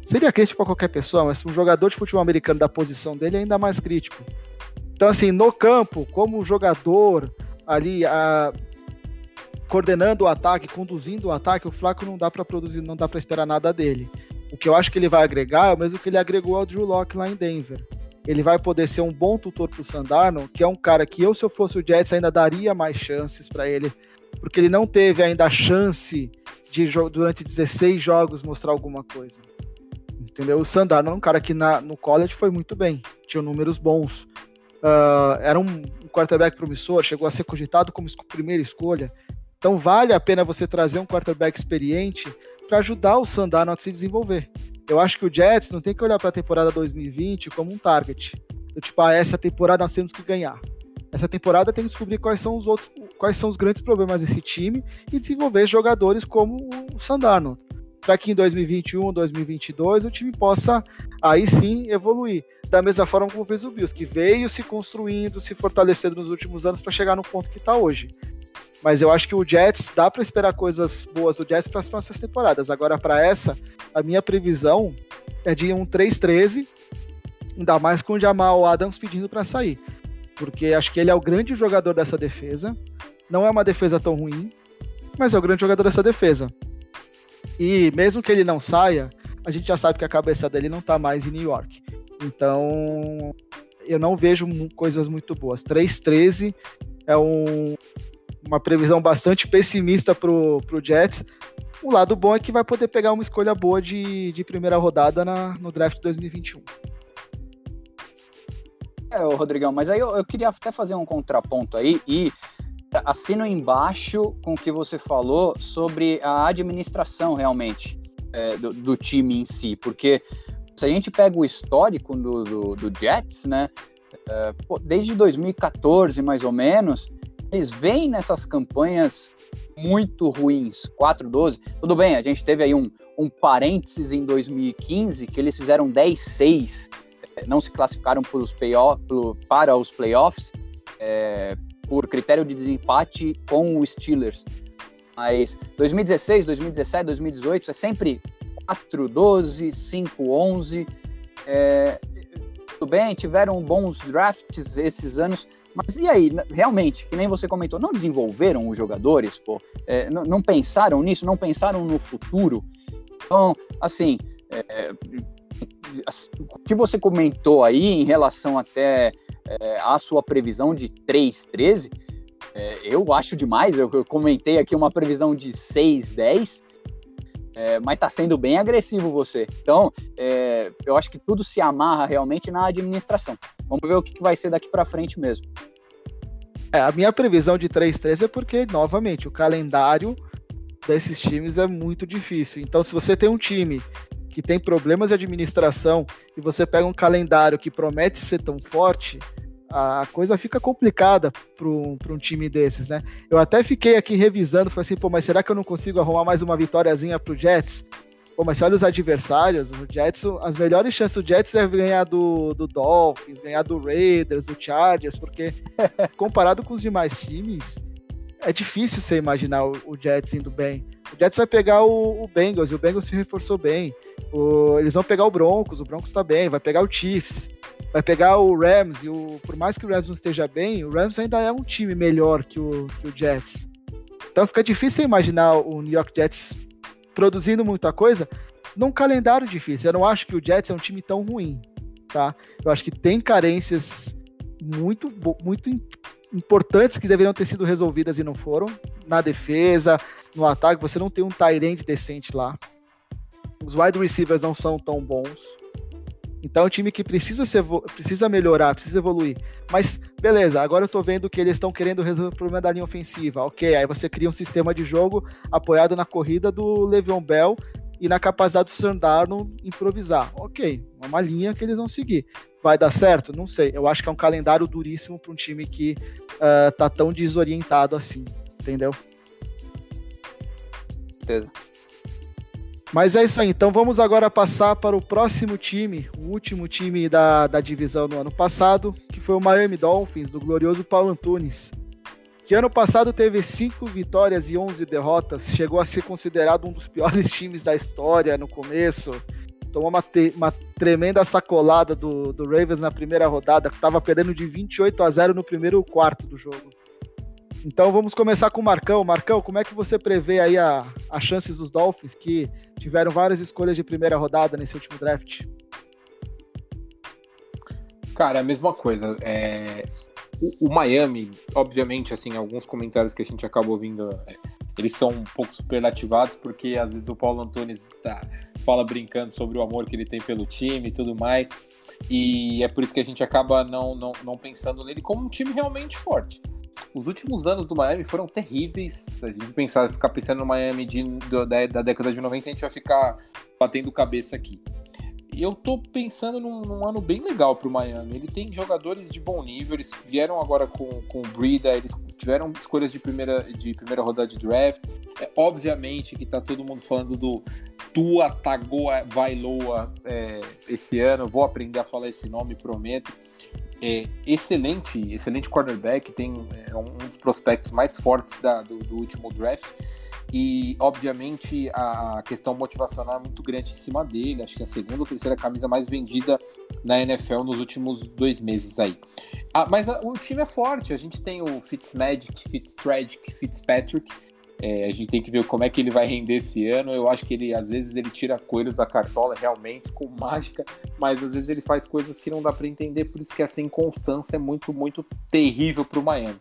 seria crítico para qualquer pessoa, mas para um jogador de futebol americano da posição dele é ainda mais crítico. Então, assim, no campo, como jogador ali, a, coordenando o ataque, conduzindo o ataque, o Flaco não dá para produzir, não dá para esperar nada dele. O que eu acho que ele vai agregar é o mesmo que ele agregou ao Drew Locke lá em Denver ele vai poder ser um bom tutor para o Sandarno, que é um cara que eu, se eu fosse o Jets, ainda daria mais chances para ele, porque ele não teve ainda a chance de, durante 16 jogos, mostrar alguma coisa. Entendeu? O Sandarno é um cara que na, no college foi muito bem, tinha números bons. Uh, era um quarterback promissor, chegou a ser cogitado como primeira escolha. Então vale a pena você trazer um quarterback experiente para ajudar o Sandarno a se desenvolver. Eu acho que o Jets não tem que olhar para a temporada 2020 como um target. Tipo, ah, essa temporada nós temos que ganhar. Essa temporada tem que descobrir quais são os outros, quais são os grandes problemas desse time e desenvolver jogadores como o Sandarno, para que em 2021, 2022 o time possa aí sim evoluir. Da mesma forma como fez o Bills, que veio se construindo, se fortalecendo nos últimos anos para chegar no ponto que está hoje. Mas eu acho que o Jets dá para esperar coisas boas do Jets para as próximas temporadas. Agora, para essa, a minha previsão é de um 3-13, ainda mais com o Jamal Adams pedindo para sair. Porque acho que ele é o grande jogador dessa defesa. Não é uma defesa tão ruim, mas é o grande jogador dessa defesa. E mesmo que ele não saia, a gente já sabe que a cabeça dele não está mais em New York. Então, eu não vejo coisas muito boas. 3-13 é um, uma previsão bastante pessimista pro, pro Jets. O lado bom é que vai poder pegar uma escolha boa de, de primeira rodada na, no draft 2021. É, Rodrigão, mas aí eu, eu queria até fazer um contraponto aí e assino embaixo com o que você falou sobre a administração realmente é, do, do, time em si, porque se a gente pega o histórico do, do, do Jets, né, é, pô, desde 2014 mais ou menos, eles vêm nessas campanhas muito ruins, 4-12. Tudo bem, a gente teve aí um, um parênteses em 2015 que eles fizeram 10-6, é, não se classificaram para os, para os playoffs é, por critério de desempate com o Steelers. Mas 2016, 2017, 2018 é sempre 4-12, 5-11. É, tudo bem, tiveram bons drafts esses anos, mas e aí, realmente, que nem você comentou, não desenvolveram os jogadores, pô? É, não, pensaram nisso, não pensaram no futuro? Então, assim, é, o que você comentou aí em relação até é, à sua previsão de 3,13, é, eu acho demais. Eu, eu, comentei aqui uma previsão de 6,10, é, mas está sendo bem agressivo você. Então, é, eu acho que tudo se amarra realmente na administração. Vamos ver o que, vai ser daqui para frente mesmo. É, a minha previsão de 3-3 é porque, novamente, o calendário desses times é muito difícil. Então, se você tem um time que tem problemas de administração e você pega um calendário que promete ser tão forte, a coisa fica complicada para um time desses, né? Eu até fiquei aqui revisando, falei assim, pô, mas será que eu não consigo arrumar mais uma vitóriazinha pro Jets? Pô, mas se olha os adversários, o Jets, as melhores chances do Jets é ganhar do, do Dolphins, ganhar do Raiders, do Chargers, porque comparado com os demais times, é difícil você imaginar o, o Jets indo bem. O Jets vai pegar o, o Bengals, e o Bengals se reforçou bem. O, eles vão pegar o Broncos, o Broncos tá bem, vai pegar o Chiefs vai pegar o Rams, e o, por mais que o Rams não esteja bem, o Rams ainda é um time melhor que o, que o Jets. Então fica difícil imaginar o New York Jets produzindo muita coisa num calendário difícil. Eu não acho que o Jets é um time tão ruim, tá? Eu acho que tem carências muito, muito importantes que deveriam ter sido resolvidas e não foram. Na defesa, no ataque, você não tem um tight decente lá. Os wide receivers não são tão bons. Então é um time que precisa, precisa melhorar, precisa evoluir. Mas, beleza, agora eu tô vendo que eles estão querendo resolver o problema da linha ofensiva. Ok, aí você cria um sistema de jogo apoiado na corrida do Le'Veon Bell e na capacidade do Sandarno improvisar. Ok, é uma linha que eles vão seguir. Vai dar certo? Não sei. Eu acho que é um calendário duríssimo para um time que uh, tá tão desorientado assim, entendeu? Certeza. Mas é isso aí. Então vamos agora passar para o próximo time, o último time da, da divisão no ano passado, que foi o Miami Dolphins, do glorioso Paulo Antunes. Que ano passado teve cinco vitórias e 11 derrotas, chegou a ser considerado um dos piores times da história no começo. Tomou uma, te, uma tremenda sacolada do, do Ravens na primeira rodada, que estava perdendo de 28 a 0 no primeiro quarto do jogo. Então vamos começar com o Marcão. Marcão, como é que você prevê aí as chances dos Dolphins, que tiveram várias escolhas de primeira rodada nesse último draft? Cara, a mesma coisa. É... O, o, Miami, obviamente, assim, alguns comentários que a gente acabou ouvindo, é, eles são um pouco superlativados, porque às vezes o Paulo Antunes tá, fala brincando sobre o amor que ele tem pelo time e tudo mais. E é por isso que a gente acaba não, não, não pensando nele como um time realmente forte os últimos anos do Miami foram terríveis. Se a gente pensar, ficar pensando no Miami de, da, da, década de 90, a gente vai ficar batendo cabeça aqui. Eu tô pensando num, num ano bem legal pro Miami. Ele tem jogadores de bom nível, eles vieram agora com, com o Brida, eles tiveram escolhas de primeira, de primeira rodada de draft. É, obviamente que tá todo mundo falando do Tua Tagoa Vailoa é, esse ano. Vou aprender a falar esse nome, prometo é, excelente, excelente quarterback, tem é, um dos prospectos mais fortes da, do, do, último draft. E, obviamente, a questão motivacional é muito grande em cima dele. Acho que é a segunda ou terceira camisa mais vendida na NFL nos últimos dois meses aí. Ah, mas a, o time é forte. A gente tem o Fitzmagic, Fitztragic, Fitzpatrick é, a gente tem que ver como é que ele vai render esse ano. Eu acho que ele, às vezes, ele tira coelhos da cartola realmente com mágica, mas às vezes ele faz coisas que não dá para entender, por isso que essa inconstância é muito, muito terrível para o Miami.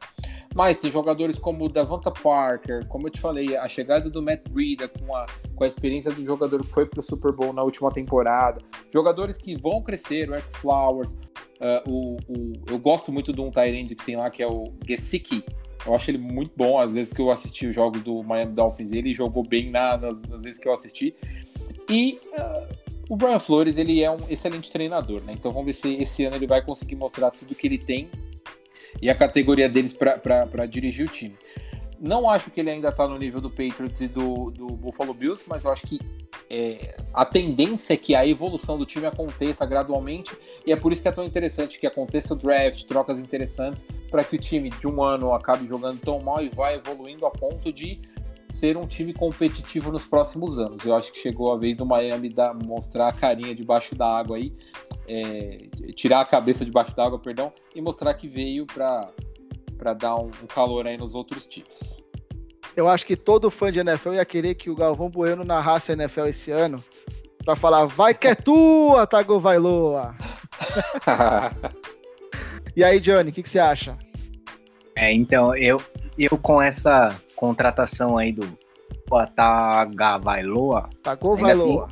Mas tem jogadores como o Davanta Parker, como eu te falei, a chegada do Matt Breida com a, com a experiência do jogador que foi para o Super Bowl na última temporada, jogadores que vão crescer, o X Flowers, uh, o, o, eu gosto muito de um Tyrande que tem lá que é o Gesicki, eu acho ele muito bom. Às vezes que eu assisti os jogos do Miami Dolphins, ele jogou bem na, nas, nas vezes que eu assisti. E uh, o Brian Flores, ele é um excelente treinador, né? Então vamos ver se esse ano ele vai conseguir mostrar tudo que ele tem e a categoria deles para dirigir o time. Não acho que ele ainda está no nível do Patriots e do, do Buffalo Bills, mas eu acho que é, a tendência é que a evolução do time aconteça gradualmente e é por isso que é tão interessante que aconteça draft, trocas interessantes, para que o time de um ano acabe jogando tão mal e vá evoluindo a ponto de ser um time competitivo nos próximos anos. Eu acho que chegou a vez do Miami dar, mostrar a carinha debaixo da água aí, é, tirar a cabeça debaixo da água, perdão, e mostrar que veio para para dar um, um, calor aí nos outros times. Eu acho que todo fã de NFL ia querer que o Galvão Bueno narrasse a NFL esse ano para falar vai que é tua, Tago Vailoa. e aí, Johnny, o que, que, você acha? É, então, eu, eu com essa contratação aí do Taga Vailoa. Tago Vailoa.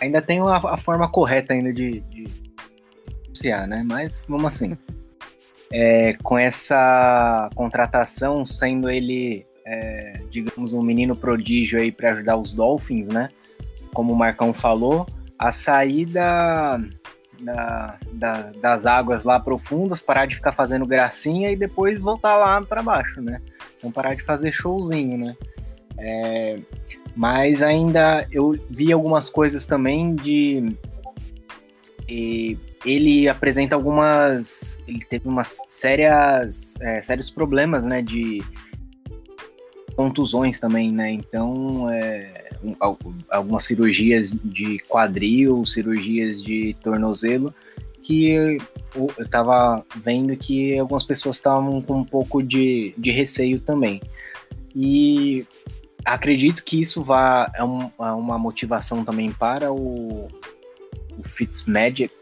Ainda tem a, a, forma correta ainda de, de pronunciar, né? Mas vamos assim é, com essa contratação, sendo ele, é, digamos, um menino prodígio aí para ajudar os Dolphins, né? Como o Marcão falou, a saída da, da, das águas lá profundas, parar de ficar fazendo gracinha e depois voltar lá para baixo, né? Então parar de fazer showzinho, né? É, mas ainda eu vi algumas coisas também de ele apresenta algumas. Ele teve umas sérias, é, sérios problemas, né? De contusões também, né? Então, é, algumas cirurgias de quadril, cirurgias de tornozelo, que eu, eu tava vendo que algumas pessoas estavam com um pouco de, de receio também. E acredito que isso vá, é, um, é uma motivação também para o, o Fitzmagic,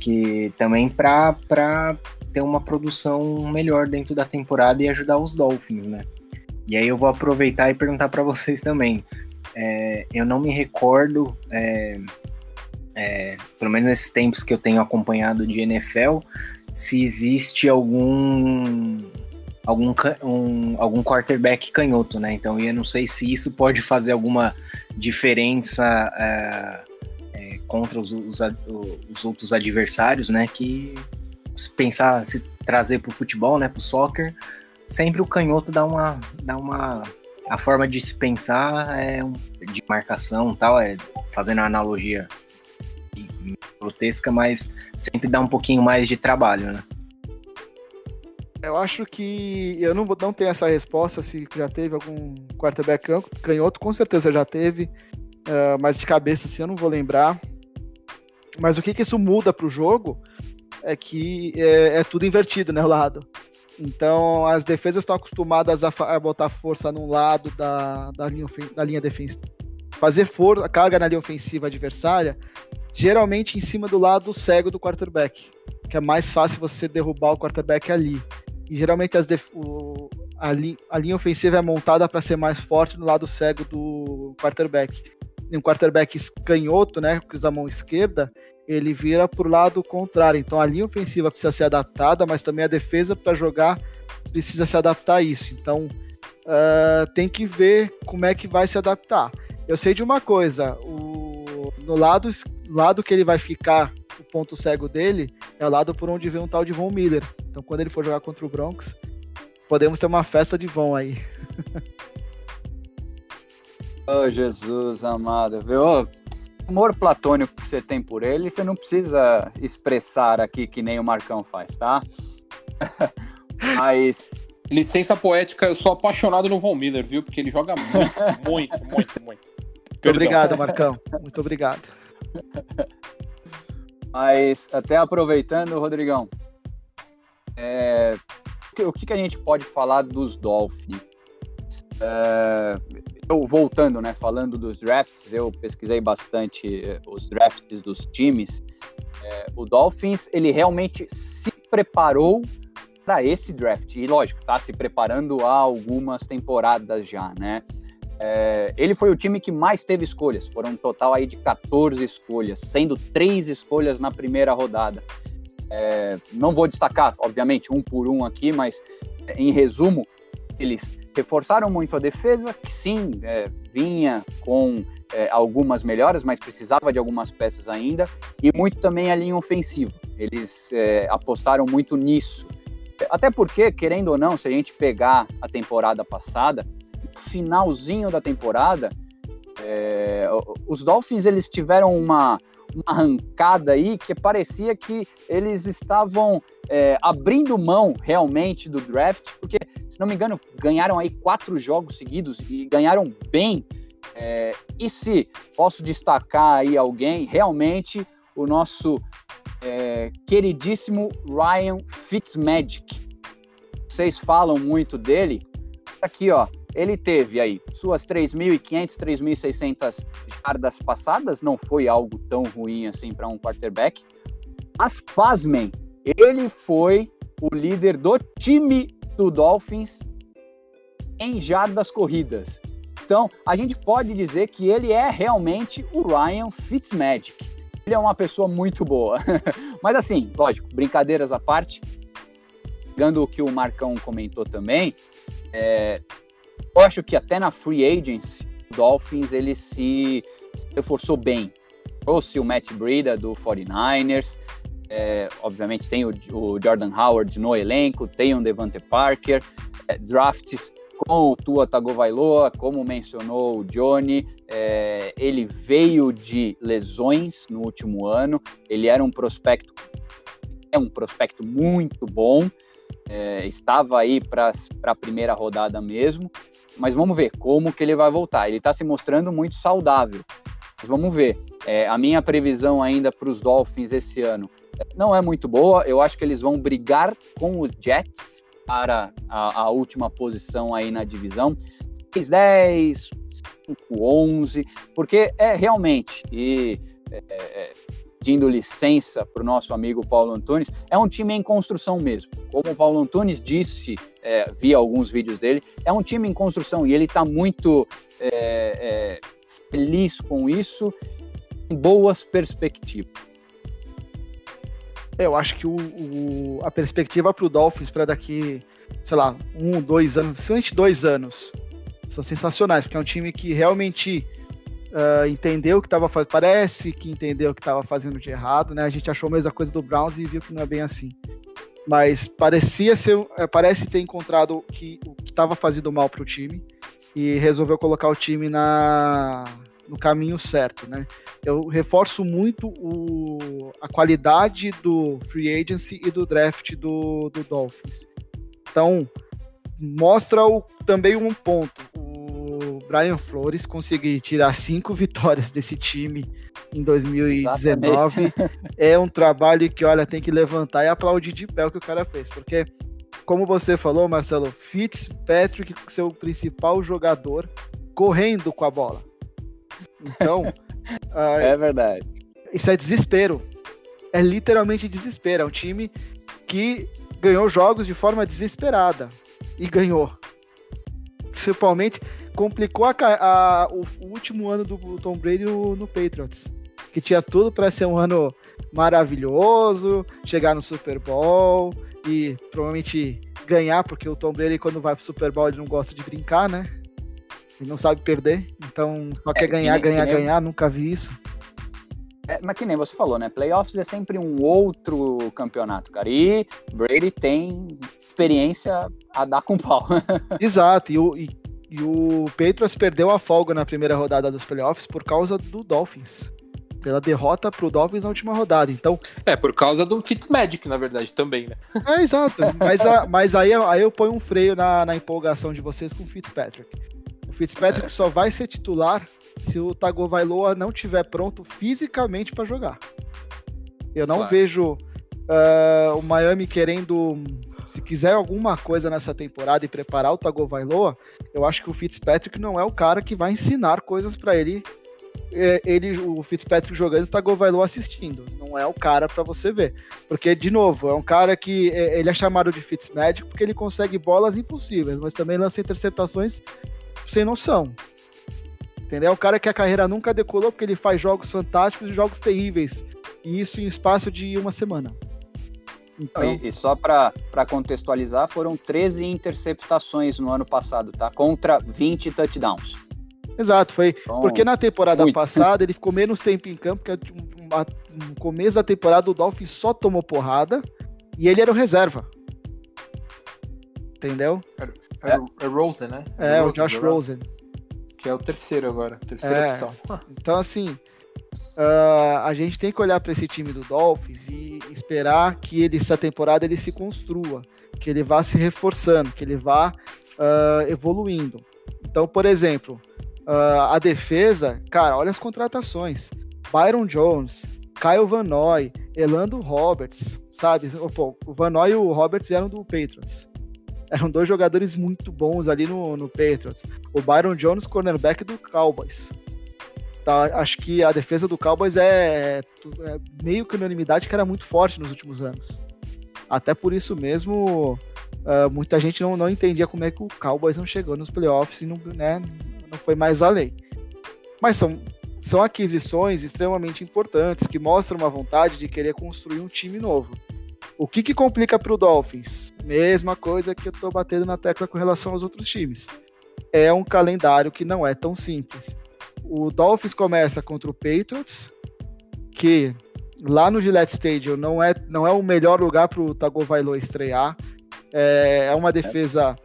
que também para ter uma produção melhor dentro da temporada e ajudar os Dolphins, né? E aí eu vou aproveitar e perguntar para vocês também. É, eu não me recordo é, é, pelo menos nesses tempos que eu tenho acompanhado de NFL, se existe algum algum, um, algum quarterback canhoto, né? Então eu não sei se isso pode fazer alguma diferença é, é, contra os, os, os, outros adversários, né? Que se pensar, se trazer para o futebol, né? Para o soccer, sempre o canhoto dá uma, dá uma a forma de se pensar é um, de marcação tal, é fazendo a analogia grotesca, mas sempre dá um pouquinho mais de trabalho, né? Eu acho que eu não, não tenho essa resposta se já teve algum quarterback canhoto, com certeza já teve, uh, mas de cabeça assim eu não vou lembrar. Mas o que, que isso muda para o jogo é que é, é, tudo invertido, né, o lado. Então as defesas estão acostumadas a, a, botar força num lado da, da linha, da linha defensiva, fazer for, carga na linha ofensiva adversária, geralmente em cima do lado cego do quarterback, que é mais fácil você derrubar o quarterback ali. E geralmente as o... a, li... a linha ofensiva é montada para ser mais forte no lado cego do quarterback. E um quarterback canhoto, né, que usa a mão esquerda, ele vira para o lado contrário. Então a linha ofensiva precisa ser adaptada, mas também a defesa para jogar precisa se adaptar a isso. Então uh, tem que ver como é que vai se adaptar. Eu sei de uma coisa, o, no lado, lado que ele vai ficar o ponto cego dele é o lado por onde vem um tal de Von Miller. Então, quando ele for jogar contra o Broncos, podemos ter uma festa de Von aí. oh, Jesus amado, viu? O amor platônico que você tem por ele, você não precisa expressar aqui que nem o Marcão faz, tá? Mas. Licença poética, eu sou apaixonado no Von Miller, viu? Porque ele joga muito, muito, muito, muito. Muito obrigado, Marcão. Muito obrigado. Mas até aproveitando, Rodrigão, é, o que, que, a gente pode falar dos Dolphins? É, eu voltando, né, falando dos drafts, eu pesquisei bastante é, os drafts dos times. É, o Dolphins ele realmente se preparou para esse draft e lógico, tá se preparando há algumas temporadas já, né? É, ele foi o time que mais teve escolhas, foram um total aí de 14 escolhas, sendo três escolhas na primeira rodada. Não vou destacar, obviamente, um por um aqui, mas em resumo, eles reforçaram muito a defesa, que sim, é, vinha com é, algumas melhoras, mas precisava de algumas peças ainda, e muito também a linha ofensiva. Eles é, apostaram muito nisso. Até porque, querendo ou não, se a gente pegar a temporada passada, finalzinho da temporada, é, os Dolphins eles tiveram uma, uma arrancada aí que parecia que eles estavam é, abrindo mão realmente do draft, porque, se não me engano, ganharam aí quatro jogos seguidos e ganharam bem. É, e se posso destacar aí alguém, realmente o nosso é, queridíssimo Ryan Fitzmagic. Vocês falam muito dele. Aqui, ó, ele teve aí suas 3.500, 3.600 jardas passadas, não foi algo tão ruim assim para um quarterback. Mas, pasmem, ele foi o líder do time do Dolphins em jardas corridas. Então, a gente pode dizer que ele é realmente o Ryan Fitzmagic. Ele é uma pessoa muito boa. Mas assim, lógico, brincadeiras à parte, pegando o que o Marcão comentou também, é, eu acho que até na free agency, o Dolphins ele se, reforçou bem. Trouxe o Matt Breida do 49ers, é, obviamente tem o, o, Jordan Howard no elenco, tem o Devante Parker, é, drafts com o Tua Tagovailoa, como mencionou o Johnny, é, ele veio de lesões no último ano, ele era um prospecto, é um prospecto muito bom, é, estava aí para a primeira rodada mesmo, mas vamos ver como que ele vai voltar. Ele está se mostrando muito saudável, mas vamos ver. É, a minha previsão ainda para os Dolphins esse ano não é muito boa. Eu acho que eles vão brigar com os Jets para a, a última posição aí na divisão. 6-10, 5-11, porque é realmente, e é, é pedindo licença para o nosso amigo Paulo Antunes, é um time em construção mesmo. Como o Paulo Antunes disse, é, vi alguns vídeos dele, é um time em construção e ele está muito é, é, feliz com isso. boas perspectivas. Eu acho que o, o a perspectiva para o Dolphins para daqui, sei lá, um, dois anos, principalmente dois anos, são sensacionais, porque é um time que realmente uh, entendeu o que estava fazendo, parece que entendeu o que estava fazendo de errado, né? A gente achou a mesma coisa do Browns e viu que não é bem assim. Mas parecia ser, uh, parece ter encontrado que, o que estava fazendo mal para o time e resolveu colocar o time na, no caminho certo, né? Eu reforço muito o, a qualidade do free agency e do draft do, do Dolphins. Então, mostra o, também um ponto. O Brian Flores conseguir tirar cinco vitórias desse time em 2019 Exatamente. é um trabalho que, olha, tem que levantar e aplaudir de pé o que o cara fez, porque como você falou, Marcelo, Fitzpatrick, seu principal jogador, correndo com a bola. Então. é verdade. Isso é desespero. É literalmente desespero. É um time que ganhou jogos de forma desesperada. E ganhou. Principalmente complicou a, a, o, último ano do Tom Brady no, no Patriots. Que tinha tudo para ser um ano maravilhoso, chegar no Super Bowl, e provavelmente ganhar, porque o Tom Brady, quando vai pro Super Bowl, ele não gosta de brincar, né? Ele não sabe perder, então só quer é, ganhar, que nem, ganhar, que nem... ganhar, nunca vi isso. É, mas que nem você falou, né? Playoffs é sempre um outro campeonato, cara. E Brady tem experiência a dar com pau. Exato, e o, e, e o Patriots perdeu a folga na primeira rodada dos playoffs por causa do Dolphins pela derrota pro Dolphins na última rodada. Então. É, por causa do Fitzmagic, na verdade, também, né? É, exato. Mas, a, mas aí, aí eu ponho um freio na, na empolgação de vocês com o Fitzpatrick. O Fitzpatrick é. só vai ser titular se o Tagovailoa não tiver pronto fisicamente para jogar. Eu não claro. vejo uh, o Miami querendo se quiser alguma coisa nessa temporada e preparar o Tagovailoa, eu acho que o Fitzpatrick não é o cara que vai ensinar coisas para ele é, ele, o Fitzpatrick jogando, tá Tagovailoa assistindo. Não é o cara para você ver. Porque, de novo, é um cara que é, ele é chamado de Fitzmagic porque ele consegue bolas impossíveis, mas também lança interceptações sem noção. Entendeu? É um cara que a carreira nunca decolou porque ele faz jogos fantásticos e jogos terríveis. E isso em espaço de uma semana. Então... E, e, só para contextualizar, foram 13 interceptações no ano passado, tá? Contra 20 touchdowns. Exato, foi. Bom, porque na temporada muito. passada ele ficou menos tempo em campo, porque no começo da temporada o Dolphins só tomou porrada e ele era o reserva. Entendeu? É, é, é Rosen, né? É, é o Josh Rosen. Que é o terceiro agora, terceira é, opção. Então, assim, uh, a gente tem que olhar para esse time do Dolphins e esperar que ele, essa temporada ele se construa, que ele vá se reforçando, que ele vá uh, evoluindo. Então, por exemplo, Uh, a defesa, cara, olha as contratações. Byron Jones, Kyle Van Noy, Elando Roberts, sabe? Pô, o Van Noy e o Roberts vieram do Patriots. Eram dois jogadores muito bons ali no, no Patriots. O Byron Jones, cornerback do Cowboys. Tá, acho que a defesa do Cowboys é, é meio que unanimidade que era muito forte nos últimos anos. Até por isso mesmo, uh, muita gente não, não entendia como é que o Cowboys não chegou nos playoffs e não, né, não foi mais além. Mas são, são aquisições extremamente importantes que mostram uma vontade de querer construir um time novo. O que, que complica para o Dolphins? Mesma coisa que eu estou batendo na tecla com relação aos outros times. É um calendário que não é tão simples. O Dolphins começa contra o Patriots, que lá no Gillette Stadium não é, não é o melhor lugar para o Tagovailoa estrear. É, é uma defesa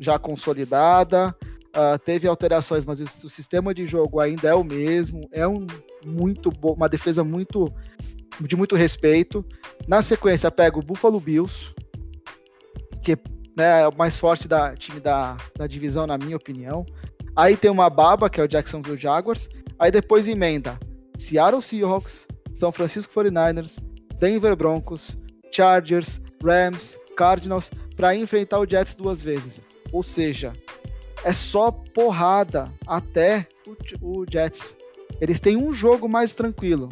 já consolidada, Uh, teve alterações, mas o sistema de jogo ainda é o mesmo. É um muito uma defesa muito de muito respeito. Na sequência, pega o Buffalo Bills, que né, é o mais forte da time da, da divisão, na minha opinião. Aí tem uma baba, que é o Jacksonville Jaguars. Aí depois emenda Seattle Seahawks, São Francisco 49ers, Denver Broncos, Chargers, Rams, Cardinals, para enfrentar o Jets duas vezes. Ou seja, é só porrada até o, o Jets. Eles têm um jogo mais tranquilo,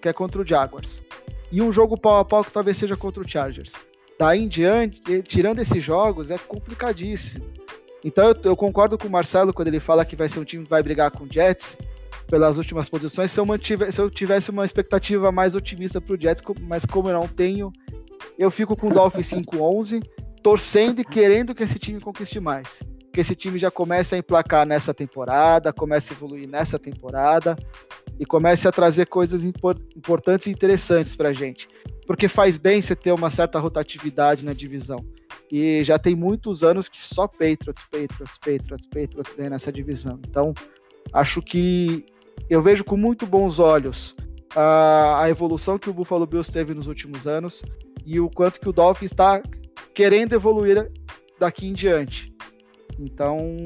que é contra o Jaguars. E um jogo pau a pau que talvez seja contra o Chargers. Daí em diante, tirando esses jogos, é complicadíssimo. Então eu, eu, concordo com o Marcelo quando ele fala que vai ser um time que vai brigar com o Jets, pelas últimas posições. Se eu, mantive, se eu tivesse uma expectativa mais otimista para o Jets, mas como eu não tenho, eu fico com o Dolphins 5-11, torcendo e querendo que esse time conquiste mais. Que esse time já comece a emplacar nessa temporada, comece a evoluir nessa temporada e comece a trazer coisas importantes e interessantes para a gente. Porque faz bem você ter uma certa rotatividade na divisão. E já tem muitos anos que só Patriots, Patriots, Patriots, Patriots ganham nessa divisão. Então, acho que eu vejo com muito bons olhos a, a evolução que o Buffalo Bills teve nos últimos anos e o quanto que o Dolphins está querendo evoluir daqui em diante. Então,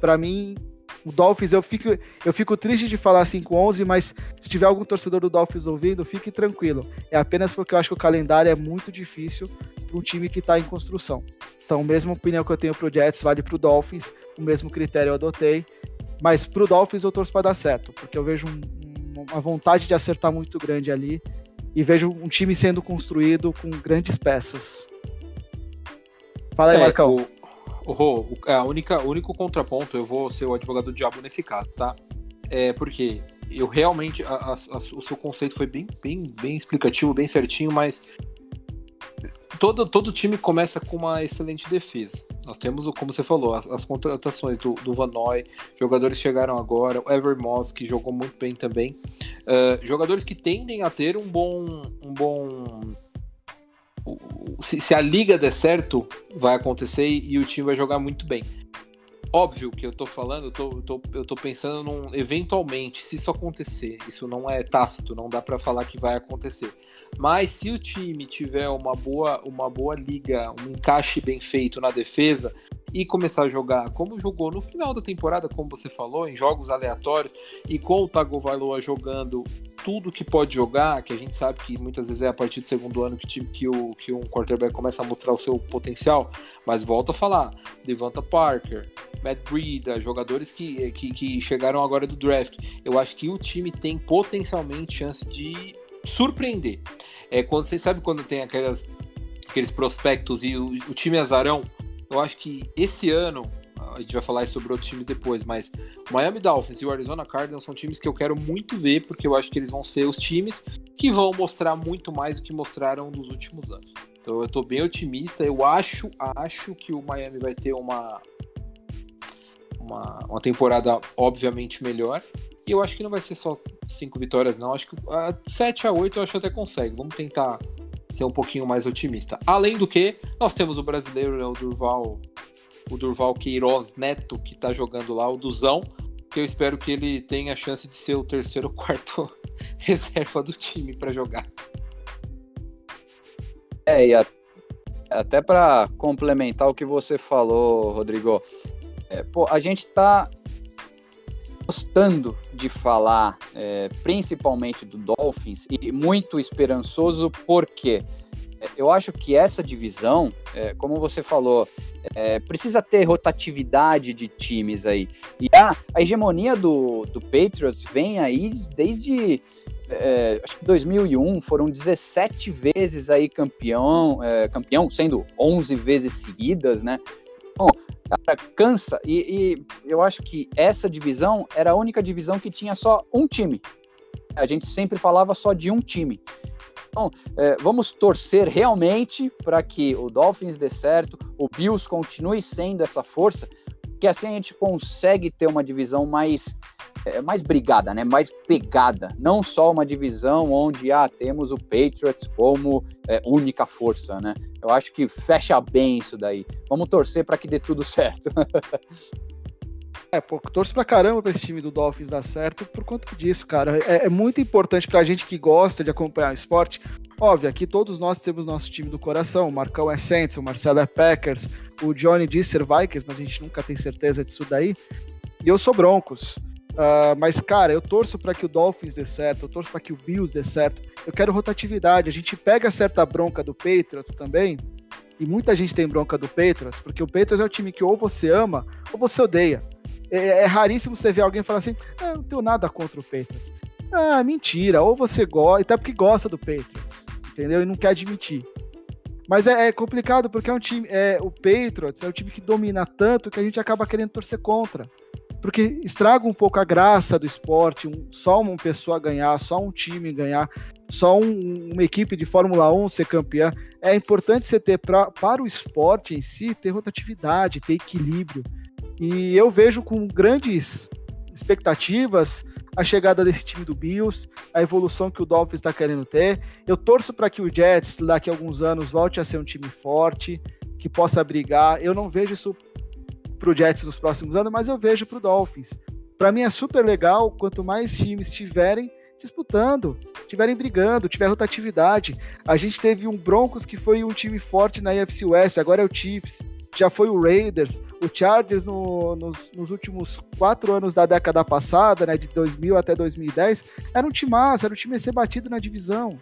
para mim, o Dolphins, eu fico, eu fico triste de falar 5-11, mas se tiver algum torcedor do Dolphins ouvindo, fique tranquilo. É apenas porque eu acho que o calendário é muito difícil para um time que está em construção. Então, a mesma opinião que eu tenho para o Jets vale para o Dolphins, o mesmo critério eu adotei. Mas para o Dolphins eu torço para dar certo, porque eu vejo um, uma vontade de acertar muito grande ali e vejo um time sendo construído com grandes peças. Fala aí, é, Marcão. O Oh, a única, o único contraponto, eu vou ser o advogado do diabo nesse caso, tá? É porque eu realmente, a, a, a, o seu conceito foi bem, bem, bem explicativo, bem certinho, mas todo, todo time começa com uma excelente defesa. Nós temos, como você falou, as, as contratações do, do Van Noy, jogadores chegaram agora, o Ever Moss, que jogou muito bem também. Uh, jogadores que tendem a ter um bom, um bom se, se, a liga der certo, vai acontecer e o time vai jogar muito bem. Óbvio que eu tô falando, eu tô, eu tô, eu tô pensando num, eventualmente, se isso acontecer, isso não é tácito, não dá para falar que vai acontecer. Mas se o time tiver uma boa, uma boa liga, um encaixe bem feito na defesa e começar a jogar como jogou no final da temporada, como você falou, em jogos aleatórios, e com o Tagovailoa jogando tudo que pode jogar, que a gente sabe que muitas vezes é a partir do segundo ano que, que, o, que um quarterback começa a mostrar o seu potencial, mas volta a falar, Devonta Parker, Matt Breida, jogadores que, que, que chegaram agora do draft, eu acho que o time tem potencialmente chance de surpreender. É quando você sabe quando tem aquelas, aqueles prospectos e o, o time azarão, eu acho que esse ano a gente vai falar sobre outros times depois, mas Miami Dolphins e o Arizona Cardinals são times que eu quero muito ver, porque eu acho que eles vão ser os times que vão mostrar muito mais do que mostraram nos últimos anos. Então eu tô bem otimista, eu acho, acho que o Miami vai ter uma, uma, uma temporada obviamente melhor, e eu acho que não vai ser só cinco vitórias, não. Acho que a 7 a 8 eu acho que até consegue. Vamos tentar ser um pouquinho mais otimista. Além do que, nós temos o brasileiro, né, o Durval, o Durval Queiroz Neto, que tá jogando lá, o Duzão, que eu espero que ele tenha a chance de ser o terceiro ou quarto reserva do time para jogar. É, e a, até para complementar o que você falou, Rodrigo, é, pô, a gente tá gostando de falar é, principalmente do Dolphins e muito esperançoso porque é, eu acho que essa divisão, é, como você falou, é, precisa ter rotatividade de times aí. E a, a hegemonia do, do Patriots vem aí desde é, acho que 2001 foram 17 vezes aí campeão, é, campeão, sendo 11 vezes seguidas, né? Bom, cara, cansa. E, e, eu acho que essa divisão era a única divisão que tinha só um time. A gente sempre falava só de um time. Então, é, vamos torcer realmente para que o Dolphins dê certo, o Bills continue sendo essa força, que assim a gente consegue ter uma divisão mais é, mais brigada, né? Mais pegada, não só uma divisão onde ah, temos o Patriots como é, única força, né? Eu acho que fecha bem isso daí. Vamos torcer para que dê tudo certo. É, pô, torço pra caramba pra esse time do Dolphins dar certo por conta disso, cara. É, é, muito importante pra gente que gosta de acompanhar o esporte. Óbvio, aqui todos nós temos nosso time do coração. O Marcão é Saints, o Marcelo é Packers, o Johnny diz ser Vikings, mas a gente nunca tem certeza disso daí. E eu sou Broncos. Uh, mas, cara, eu torço para que o Dolphins dê certo, eu torço para que o Bills dê certo. Eu quero rotatividade. A gente pega certa bronca do Patriots também, e muita gente tem bronca do Patriots, porque o Patriots é o time que ou você ama ou você odeia. É, é raríssimo você ver alguém falar assim: ah, não tenho nada contra o Patriots. Ah, mentira. Ou você gosta, até porque gosta do Patriots, entendeu? E não quer admitir. Mas é, é, complicado porque é um time. É, o Patriots é um time que domina tanto que a gente acaba querendo torcer contra. Porque estraga um pouco a graça do esporte, um, só uma pessoa ganhar, só um time ganhar, só um, uma equipe de Fórmula 1 ser campeã. É importante você ter pra, para o esporte em si ter rotatividade, ter equilíbrio. E eu vejo com grandes expectativas a chegada desse time do Bills, a evolução que o Dolphins está querendo ter. Eu torço para que o Jets, daqui a alguns anos, volte a ser um time forte, que possa brigar. Eu não vejo isso para o Jets nos próximos anos, mas eu vejo para o Dolphins. Para mim é super legal quanto mais times tiverem disputando, tiverem brigando, tiver rotatividade. A gente teve um Broncos que foi um time forte na AFC West, agora é o Chiefs já foi o Raiders, o Chargers no, nos, nos, últimos quatro anos da década passada, né, de 2000 até 2010, era um time massa, era um time a ser batido na divisão.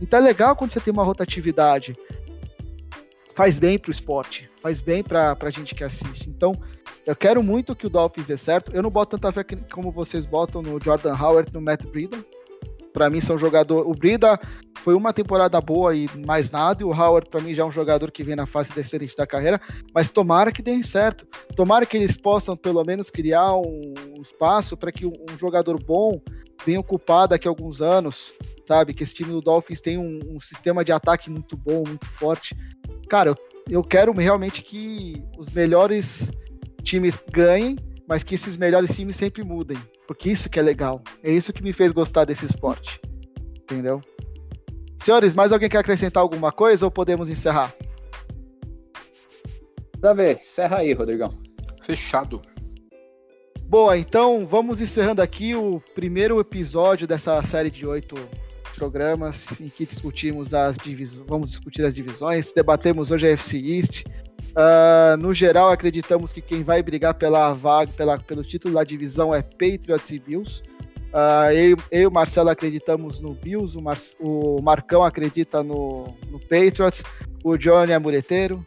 Então é legal quando você tem uma rotatividade. Faz bem para o esporte, faz bem para a gente que assiste. Então, eu quero muito que o Dolphins dê certo. Eu não boto tanta fé como vocês botam no Jordan Howard, no Matt Breida. Para mim são jogador. O Brida foi uma temporada boa e mais nada. E o Howard para mim já é um jogador que vem na fase descendente da carreira. Mas tomara que dê certo. Tomara que eles possam pelo menos criar um espaço para que um jogador bom venha ocupar daqui a alguns anos, sabe? Que esse time do Dolphins tem um, um sistema de ataque muito bom, muito forte. Cara, eu, eu quero realmente que os melhores times ganhem, mas que esses melhores times sempre mudem. Porque isso que é legal. É isso que me fez gostar desse esporte. Entendeu? Senhores, mais alguém quer acrescentar alguma coisa ou podemos encerrar? Dá ver, encerra aí, Rodrigão. Fechado. Boa, então vamos encerrando aqui o primeiro episódio dessa série de oito programas em que discutimos as divisões, vamos discutir as divisões, debatemos hoje a FC East, Uh, no geral, acreditamos que quem vai brigar pela vaga, pela, pelo título da divisão é Patriots e Bills. Uh, eu, eu e o Marcelo acreditamos no Bills, o, Mar, o Marcão acredita no, no, Patriots, o Johnny é mureteiro,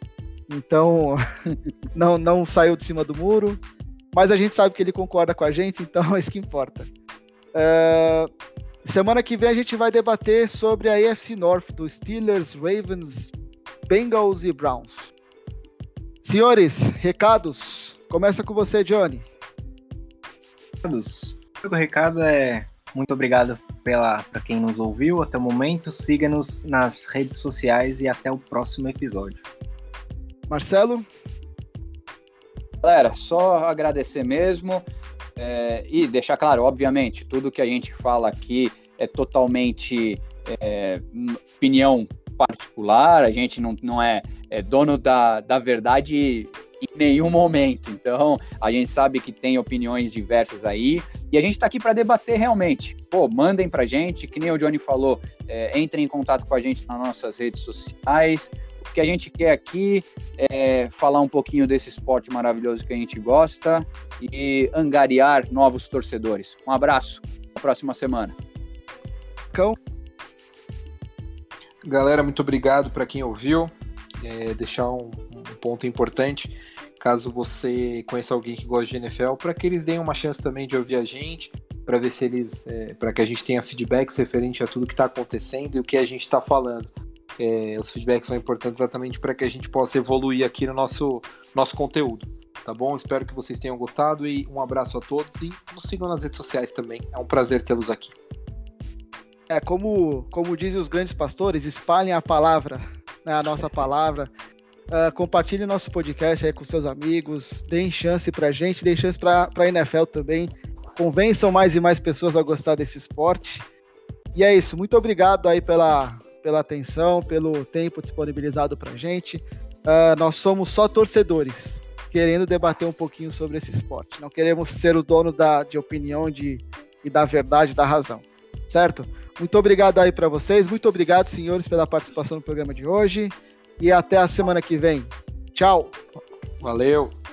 então não, não saiu de cima do muro, mas a gente sabe que ele concorda com a gente, então é isso que importa. Uh, semana que vem a gente vai debater sobre a AFC North, dos Steelers, Ravens, Bengals e Browns. Senhores, recados. Começa com você, Johnny. Recados. O recado é muito obrigado pela para quem nos ouviu até o momento. Siga-nos nas redes sociais e até o próximo episódio. Marcelo? Galera, só agradecer mesmo é, e deixar claro, obviamente, tudo que a gente fala aqui é totalmente é, opinião particular, a gente não, não é, é dono da, da verdade em nenhum momento. Então, a gente sabe que tem opiniões diversas aí e a gente está aqui para debater realmente. Pô, mandem para gente, que nem o Johnny falou, é, entrem em contato com a gente nas nossas redes sociais. O que a gente quer aqui é falar um pouquinho desse esporte maravilhoso que a gente gosta e angariar novos torcedores. Um abraço, até a próxima semana. Galera, muito obrigado para quem ouviu. É, deixar um, um, ponto importante, caso você conheça alguém que gosta de NFL, para que eles deem uma chance também de ouvir a gente, para ver se eles, é, para que a gente tenha feedbacks referente a tudo que está acontecendo e o que a gente está falando. É, os feedbacks são importantes exatamente para que a gente possa evoluir aqui no nosso, nosso conteúdo. Tá bom? Espero que vocês tenham gostado e um abraço a todos e nos sigam nas redes sociais também. É um prazer tê-los aqui. É, como, como dizem os grandes pastores, espalhem a palavra, né, a nossa palavra. Uh, compartilhe nosso podcast aí com seus amigos, deem chance pra gente, deem chance pra, pra NFL também. Convençam mais e mais pessoas a gostar desse esporte. E é isso, muito obrigado aí pela, pela atenção, pelo tempo disponibilizado pra gente. Uh, nós somos só torcedores, querendo debater um pouquinho sobre esse esporte. Não queremos ser o dono da, de opinião de, e da verdade, da razão. Certo? Muito obrigado aí para vocês. Muito obrigado, senhores, pela participação no programa de hoje. E até a semana que vem. Tchau. Valeu.